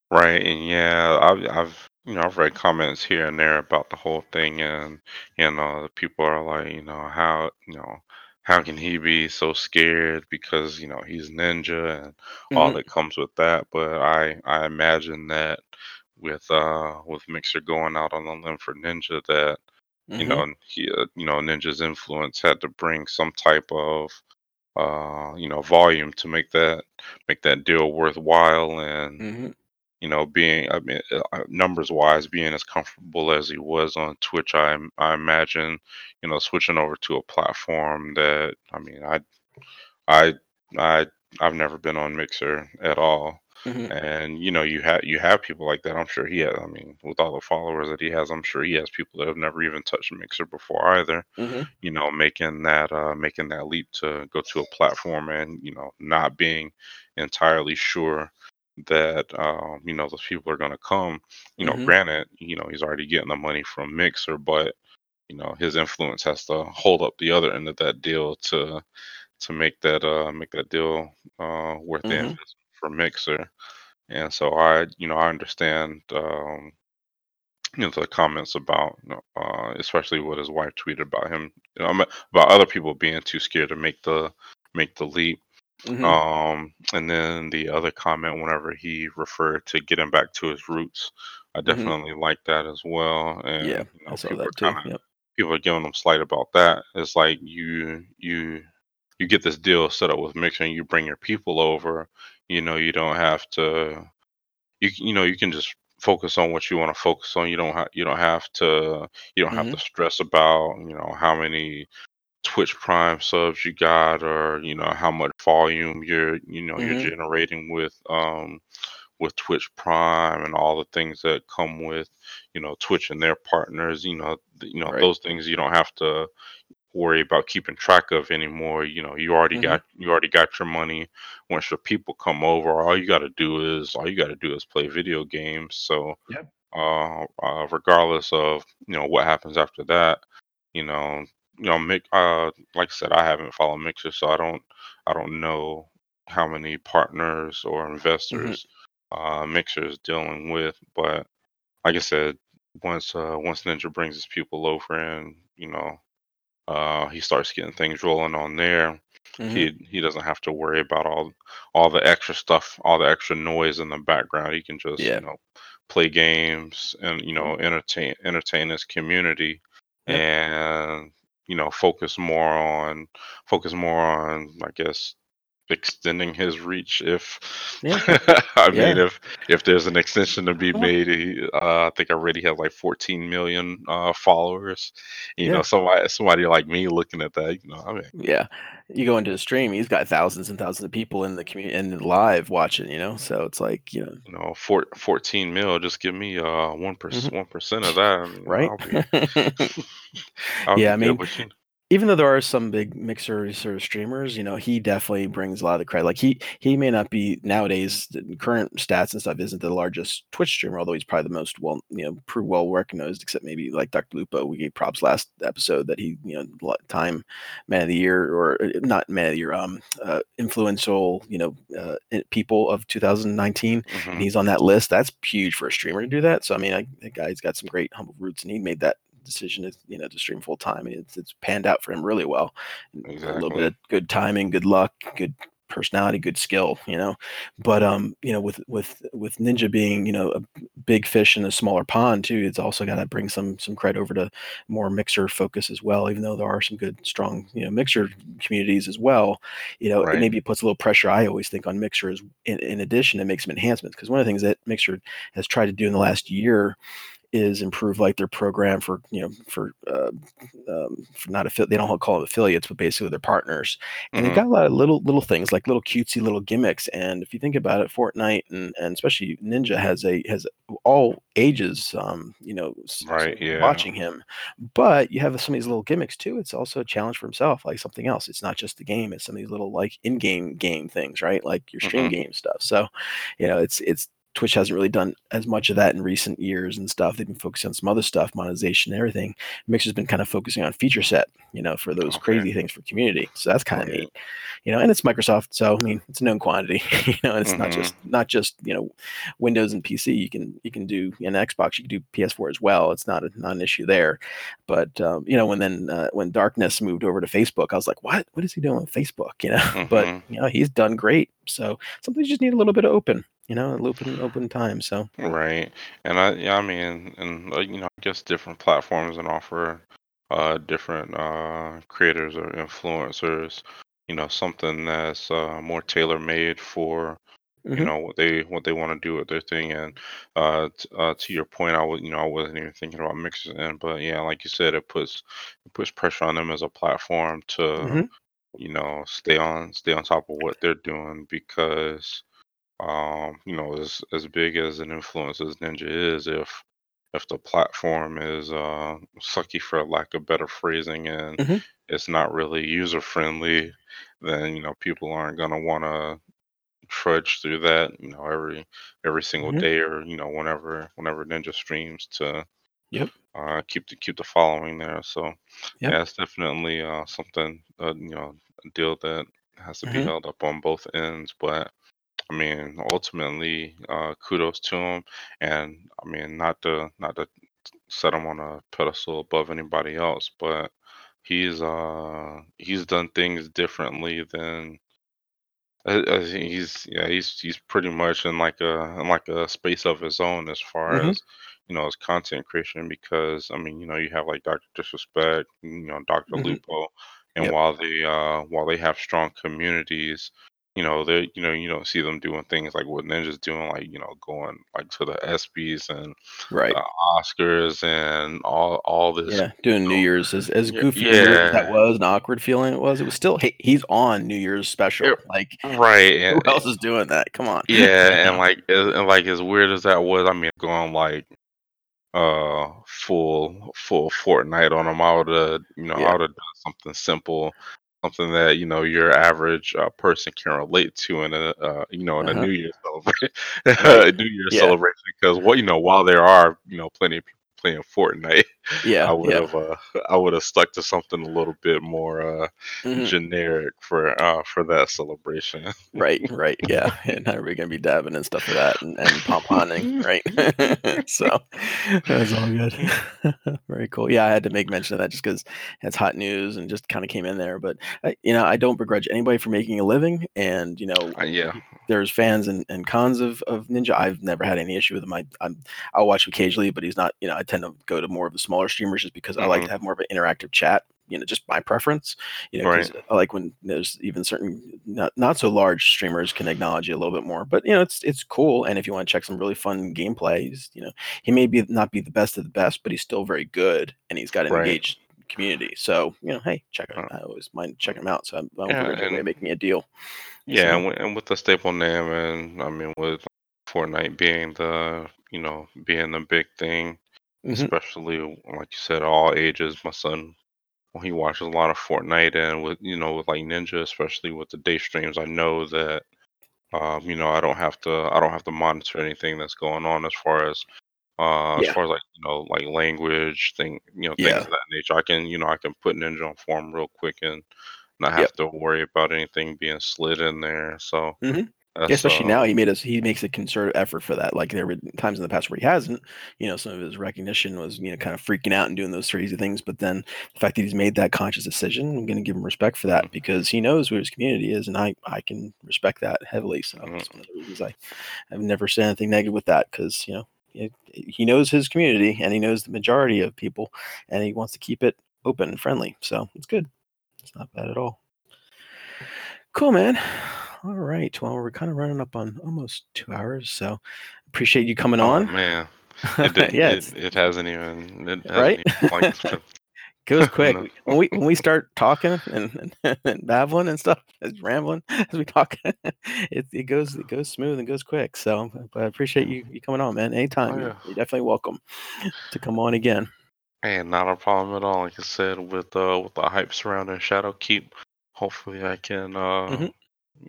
Right, and yeah, I've I've you know I've read comments here and there about the whole thing, and you know the people are like, you know, how you know how can he be so scared because you know he's ninja and all Mhm, that comes with that. But I I imagine that with uh with Mixer going out on the limb for Ninja, that you mhm, know he uh, you know Ninja's influence had to bring some type of uh you know volume to make that make that deal worthwhile and mhm, you know, being I mean, uh, uh, numbers wise, being as comfortable as he was on Twitch, I I imagine, you know, switching over to a platform that I mean, I I I I've never been on Mixer at all. mhm, And you know, you have you have people like that. I'm sure he has. I mean, with all the followers that he has, I'm sure he has people that have never even touched Mixer before either. mhm, You know, making that uh, making that leap to go to a platform and you know not being entirely sure that um, you know those people are going to come. You know, mhm, granted, you know he's already getting the money from Mixer, but you know his influence has to hold up the other end of that deal to to make that uh make that deal uh worth the mhm, investment for Mixer. And so I, you know, I understand um you know the comments about uh especially what his wife tweeted about him you know, about other people being too scared to make the make the leap mhm. um, and then the other comment, whenever he referred to getting back to his roots, I Mhm. definitely like that as well. Yeah, And you I know, saw people that are too. kind of Yep. people are giving him slight about that. It's like you you you get this deal set up with Mixer, and you bring your people over. You know, you don't have to. You you know you can just focus on what you want to focus on. You don't have you don't have to you don't have Mhm, to stress about you know how many Twitch Prime subs you got or, you know, how much volume you're, you know, you're mhm. generating with um with Twitch Prime and all the things that come with, you know, Twitch and their partners, you know, you know, Right. those things you don't have to worry about keeping track of anymore. You know, you already Mhm. got you already got your money. Once your people come over, all you got to do is all you got to do is play video games. So, Yep. uh, uh, regardless of you know what happens after that, you know, you know, Mick. Uh, like I said, I haven't followed Mixer, so I don't, I don't know how many partners or Mhm, investors uh, Mixer is dealing with. But like I said, once uh, once Ninja brings his people over and you know, uh, he starts getting things rolling on there. mhm. He he doesn't have to worry about all all the extra stuff, all the extra noise in the background. He can just you know play games and you know entertain entertain his community Yep. and you know focus more on focus more on I guess extending his reach if Yeah. I mean if if there's an extension to be made he, uh, I think I already have like 14 million uh, followers you know somebody somebody like me looking at that you know I mean Yeah. You go into the stream, he's got thousands and thousands of people in the community and live watching, you know? So it's like, you know you know four, 14 mil just give me uh 1 Mhm. 1% of that you know Right? I'll be Yeah, I mean even though there are some big mixer sort of streamers, you know, he definitely brings a lot of the credit. Like he he may not be nowadays the current stats and stuff isn't the largest Twitch streamer, although he's probably the most well, you know, pretty well recognized, except maybe like Dr. Lupo. We gave props last episode that he, you know, time man of the year or uh, not man of the year, um, uh, influential, you know, uh, people of 2019, and hmm he's on that list. That's huge for a streamer to do that. So I mean, I, the guy's got some great humble roots, and he made that decision to you know to stream full time. It's it's panned out for him really well. A little bit of good timing, good luck, good personality, good skill, you know. But um, you know, with with with Ninja being you know a big fish in a smaller pond too, it's also got to bring some some credit over to more mixer focus as well. Even though there are some good strong you know mixer communities as well, you know, it maybe puts a little pressure. I always think on mixers. In, in addition, it makes some enhancements because one of the things that Mixer has tried to do in the last year is improve like their program for you know for uh, um, for not affiliate they don't call them affiliates but basically they're partners. And they've hmm got a lot of little little things like little cutesy little gimmicks and if you think about it Fortnite and, and especially Ninja has a has all ages um you know right yeah. watching him. But you have some of these little gimmicks too it's also a challenge for himself like something else it's not just the game it's some of these little like in-game game things right? Like your stream hmm game stuff. So you know it's it's Twitch hasn't really done as much of that in recent years and stuff. They've been focusing on some other stuff, monetization and everything. Mixer's been kind of focusing on feature set, you know, for those Okay. crazy things for community. So that's kind of Right. neat, you know. And it's Microsoft, so I mean, it's a known quantity, you know. And it's not Mhm. just not just you know Windows and PC. You can you can do in Xbox, you can do PS4 as well. It's not a, not an issue there. But um, you know, when then uh, when Darkness moved over to Facebook, I was like, what? What is he doing with Facebook? You know, but Mhm. you know, he's done great. So sometimes you just need a little bit of open, you know, a open open time. So Right. And I yeah, I mean, and you know, I guess different platforms and offer uh different uh creators or influencers, you know, something that's uh more tailor made for you Mhm. know what they what they want to do with their thing and uh, t- uh to your point i was you know i wasn't even thinking about mixes in but yeah like you said it puts it puts pressure on them as a platform to Mhm. you know stay on stay on top of what they're doing because um you know as as big as an influence as ninja is if if the platform is uh sucky for lack of better phrasing and Mhm. it's not really user friendly then you know people aren't going to want to trudge through that, you know, every every single Mhm. day or you know whenever whenever Ninja streams to Yep. uh, keep the keep the following there. So Yep. yeah, it's definitely uh, something uh, you know a deal that has to be Mhm. held up on both ends. But I mean, ultimately, uh, kudos to him, and I mean not to not to set him on a pedestal above anybody else, but he's uh he's done things differently than I, I think he's yeah he's he's pretty much in like a in like a space of his own as far Mhm. as you know his content creation because I mean you know you have like Doctor Disrespect you know Doctor Mhm. Lupo and Yep. while they uh while they have strong communities you know they you know you don't see them doing things like what Ninja's doing like you know going like to the ESPYS and Right. the Oscars and all all this Yeah. Doing New you know, Year's as as goofy weird as that was, and awkward feeling it was, it was still he, he's on New Year's special. it- Like right who and, else is doing that? Come on. Yeah, and like and like as weird as that was, I mean, going like uh full full Fortnite on them, I would have you know I Yeah. would have done something simple, something that you know your average uh, person can relate to in a uh, you know in a Uh-huh. New Year's celebration, New Year's Yeah. celebration. Because what you know while there are you know plenty of people playing Fortnite, I would Yeah. have uh I would have stuck to something a little bit more uh Mhm. generic for uh for that celebration. Right, right, yeah, and how are we gonna be dabbing and stuff for that and, and pomponing, right? so that's all good. Very cool. Yeah, I had to make mention of that just because it's hot news and just kind of came in there. But I, you know, I don't begrudge anybody for making a living, and you know, Uh, yeah, there's fans and, and cons of, of Ninja. I've never had any issue with him. I I'm, I'll watch him occasionally, but he's not. You know, I tend to go to more of the smaller streamers just because I like hmm to have more of an interactive chat. You know, just my preference. You know, right. I like when there's even certain not not so large streamers can acknowledge you a little bit more. But you know, it's it's cool. And if you want to check some really fun gameplay, he's, you know, he may be not be the best of the best, but he's still very good, and he's got an Right. engaged community. So you know, hey, check it. Uh, I always mind checking him out. So I don't yeah, begrudge anybody and making me a deal. yeah, So and with, and with the staple name, and I mean with Fortnite being the you know being the big thing, mhm, especially like you said, all ages. My son, well, he watches a lot of Fortnite, and with you know with like Ninja, especially with the day streams, I know that um you know I don't have to I don't have to monitor anything that's going on as far as uh as far as like you know like language thing you know things yeah, of that nature. I can you know I can put Ninja on form real quick and not yep. have to worry about anything being slid in there. So hmm Yeah, that's especially uh now he made us he makes a concerted effort for that. Like there were times in the past where he hasn't, you know, some of his recognition was, you know, kind of freaking out and doing those crazy things. But then the fact that he's made that conscious decision, I'm gonna give him respect for that mm, because he knows who his community is and I I can respect that heavily. So mm, it's one of the reasons I I've never said anything negative with that because, you know, it, he knows his community and he knows the majority of people and he wants to keep it open and friendly. So it's good. It's not bad at all. Cool, man. All right. Well, we're kind of running up on almost two hours, so appreciate you coming oh on. man, it didn't yeah, it it hasn't even it hasn't right. even Goes quick. no. When we when we start talking and, and, and babbling and stuff, as rambling as we talk, it, it goes it goes smooth and goes quick. So, but I appreciate you you coming on, man. Oh Anytime, you're, you're definitely welcome to come on again. And not a problem at all. Like I said, with uh with the hype surrounding Shadowkeep, hopefully I can uh hmm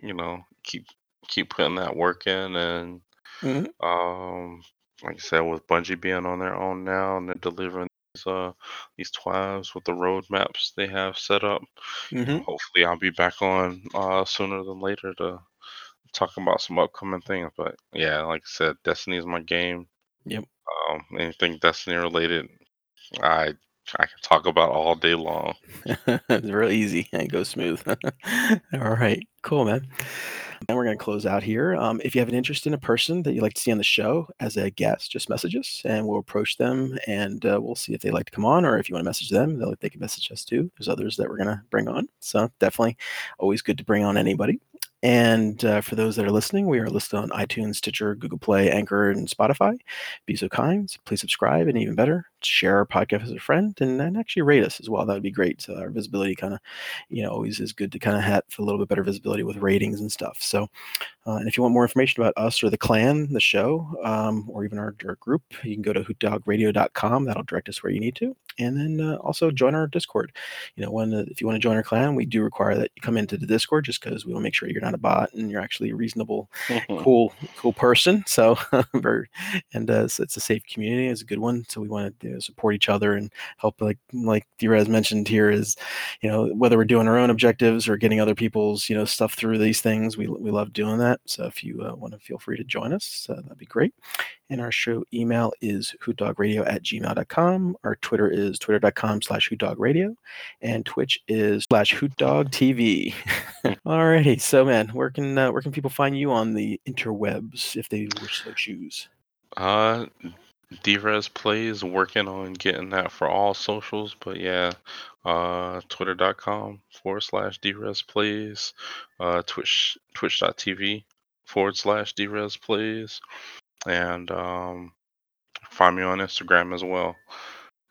you know keep keep putting that work in and Mhm. Um, like I said, with Bungie being on their own now and they're delivering these uh these TWABs with the roadmaps they have set up, Mhm. hopefully I'll be back on uh sooner than later to talk about some upcoming things. But yeah, like I said, Destiny is my game. Yep. Um, anything Destiny related, I I can talk about all day long. it's real easy and goes smooth. All right, cool, man. And we're going to close out here. Um, if you have an interest in a person that you'd like to see on the show as a guest, just message us and we'll approach them and uh, we'll see if they'd like to come on or if you want to message them, they'll, they can message us too. There's others that we're going to bring on. So definitely always good to bring on anybody. And uh, for those that are listening, we are listed on iTunes, Stitcher, Google Play, Anchor, and Spotify. Be so kind, please subscribe, and even better, share our podcast with a friend, and, and actually rate us as well. That would be great. So our visibility kind of, you know, always is good to kind of have a little bit better visibility with ratings and stuff. So, uh, and if you want more information about us or the clan, the show, um, or even our, our, group, you can go to hootdawgradio.com. That'll direct us where you need to and then uh, also join our Discord. You know, when uh, if you want to join our clan, we do require that you come into the Discord just because we want to make sure you're not a bot and you're actually a reasonable, cool, cool person. So, very, and uh, so it's a safe community. It's a good one. So we want to you know, support each other and help. Like like Drez mentioned here, is you know whether we're doing our own objectives or getting other people's you know stuff through these things, we we love doing that. So if you uh, want to feel free to join us, uh, that'd be great. And our show email is hootdawgradio at gmail.com. Our Twitter is twitter.com slash hootdawgradio. And Twitch is slash hootdawgtv. Alrighty. So, man, where can, uh, where can people find you on the interwebs if they wish so choose? Uh, Drez plays working on getting that for all socials, but yeah, uh, twitter.com forward slash Drez plays, uh, Twitch, twitch.tv forward slash Drez plays and um, find me on Instagram as well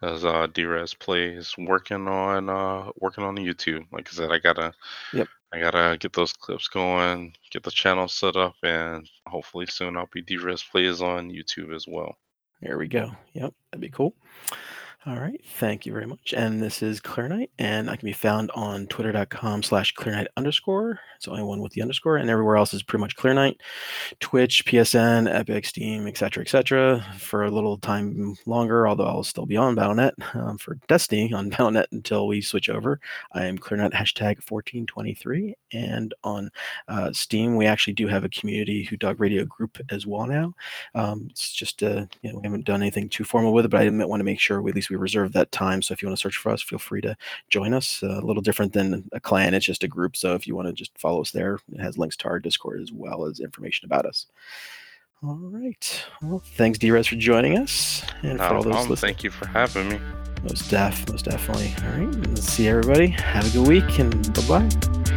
as uh, Drez plays. Working on uh, working on YouTube. Like I said, I gotta yep. I gotta get those clips going, get the channel set up, and hopefully soon I'll be Drez plays on YouTube as well. There we go. Yep, that'd be cool. All right. Thank you very much. And this is ClearNite, and I can be found on twitter.com slash ClearNite underscore. It's only one with the underscore, and everywhere else is pretty much ClearNite. Twitch, PSN, Epic, Steam, etc., etc. For a little time longer, although I'll still be on Battle.net um, for Destiny on Battle.net until we switch over. I am ClearNite hashtag 1423, and on uh, Steam, we actually do have a community Hoot Dawg Radio group as well now. Um, it's just, uh, you know, we haven't done anything too formal with it, but I did want to make sure we, at least we reserve that time. So if you want to search for us, feel free to join us. Uh, a little different than a clan, it's just a group. So if you want to just follow us there, it has links to our Discord as well as information about us. All right. Well, thanks, Drez, for joining us. And for all those listening. Thank you for having me. Most def, most definitely. All right. Let's see everybody. Have a good week and bye bye.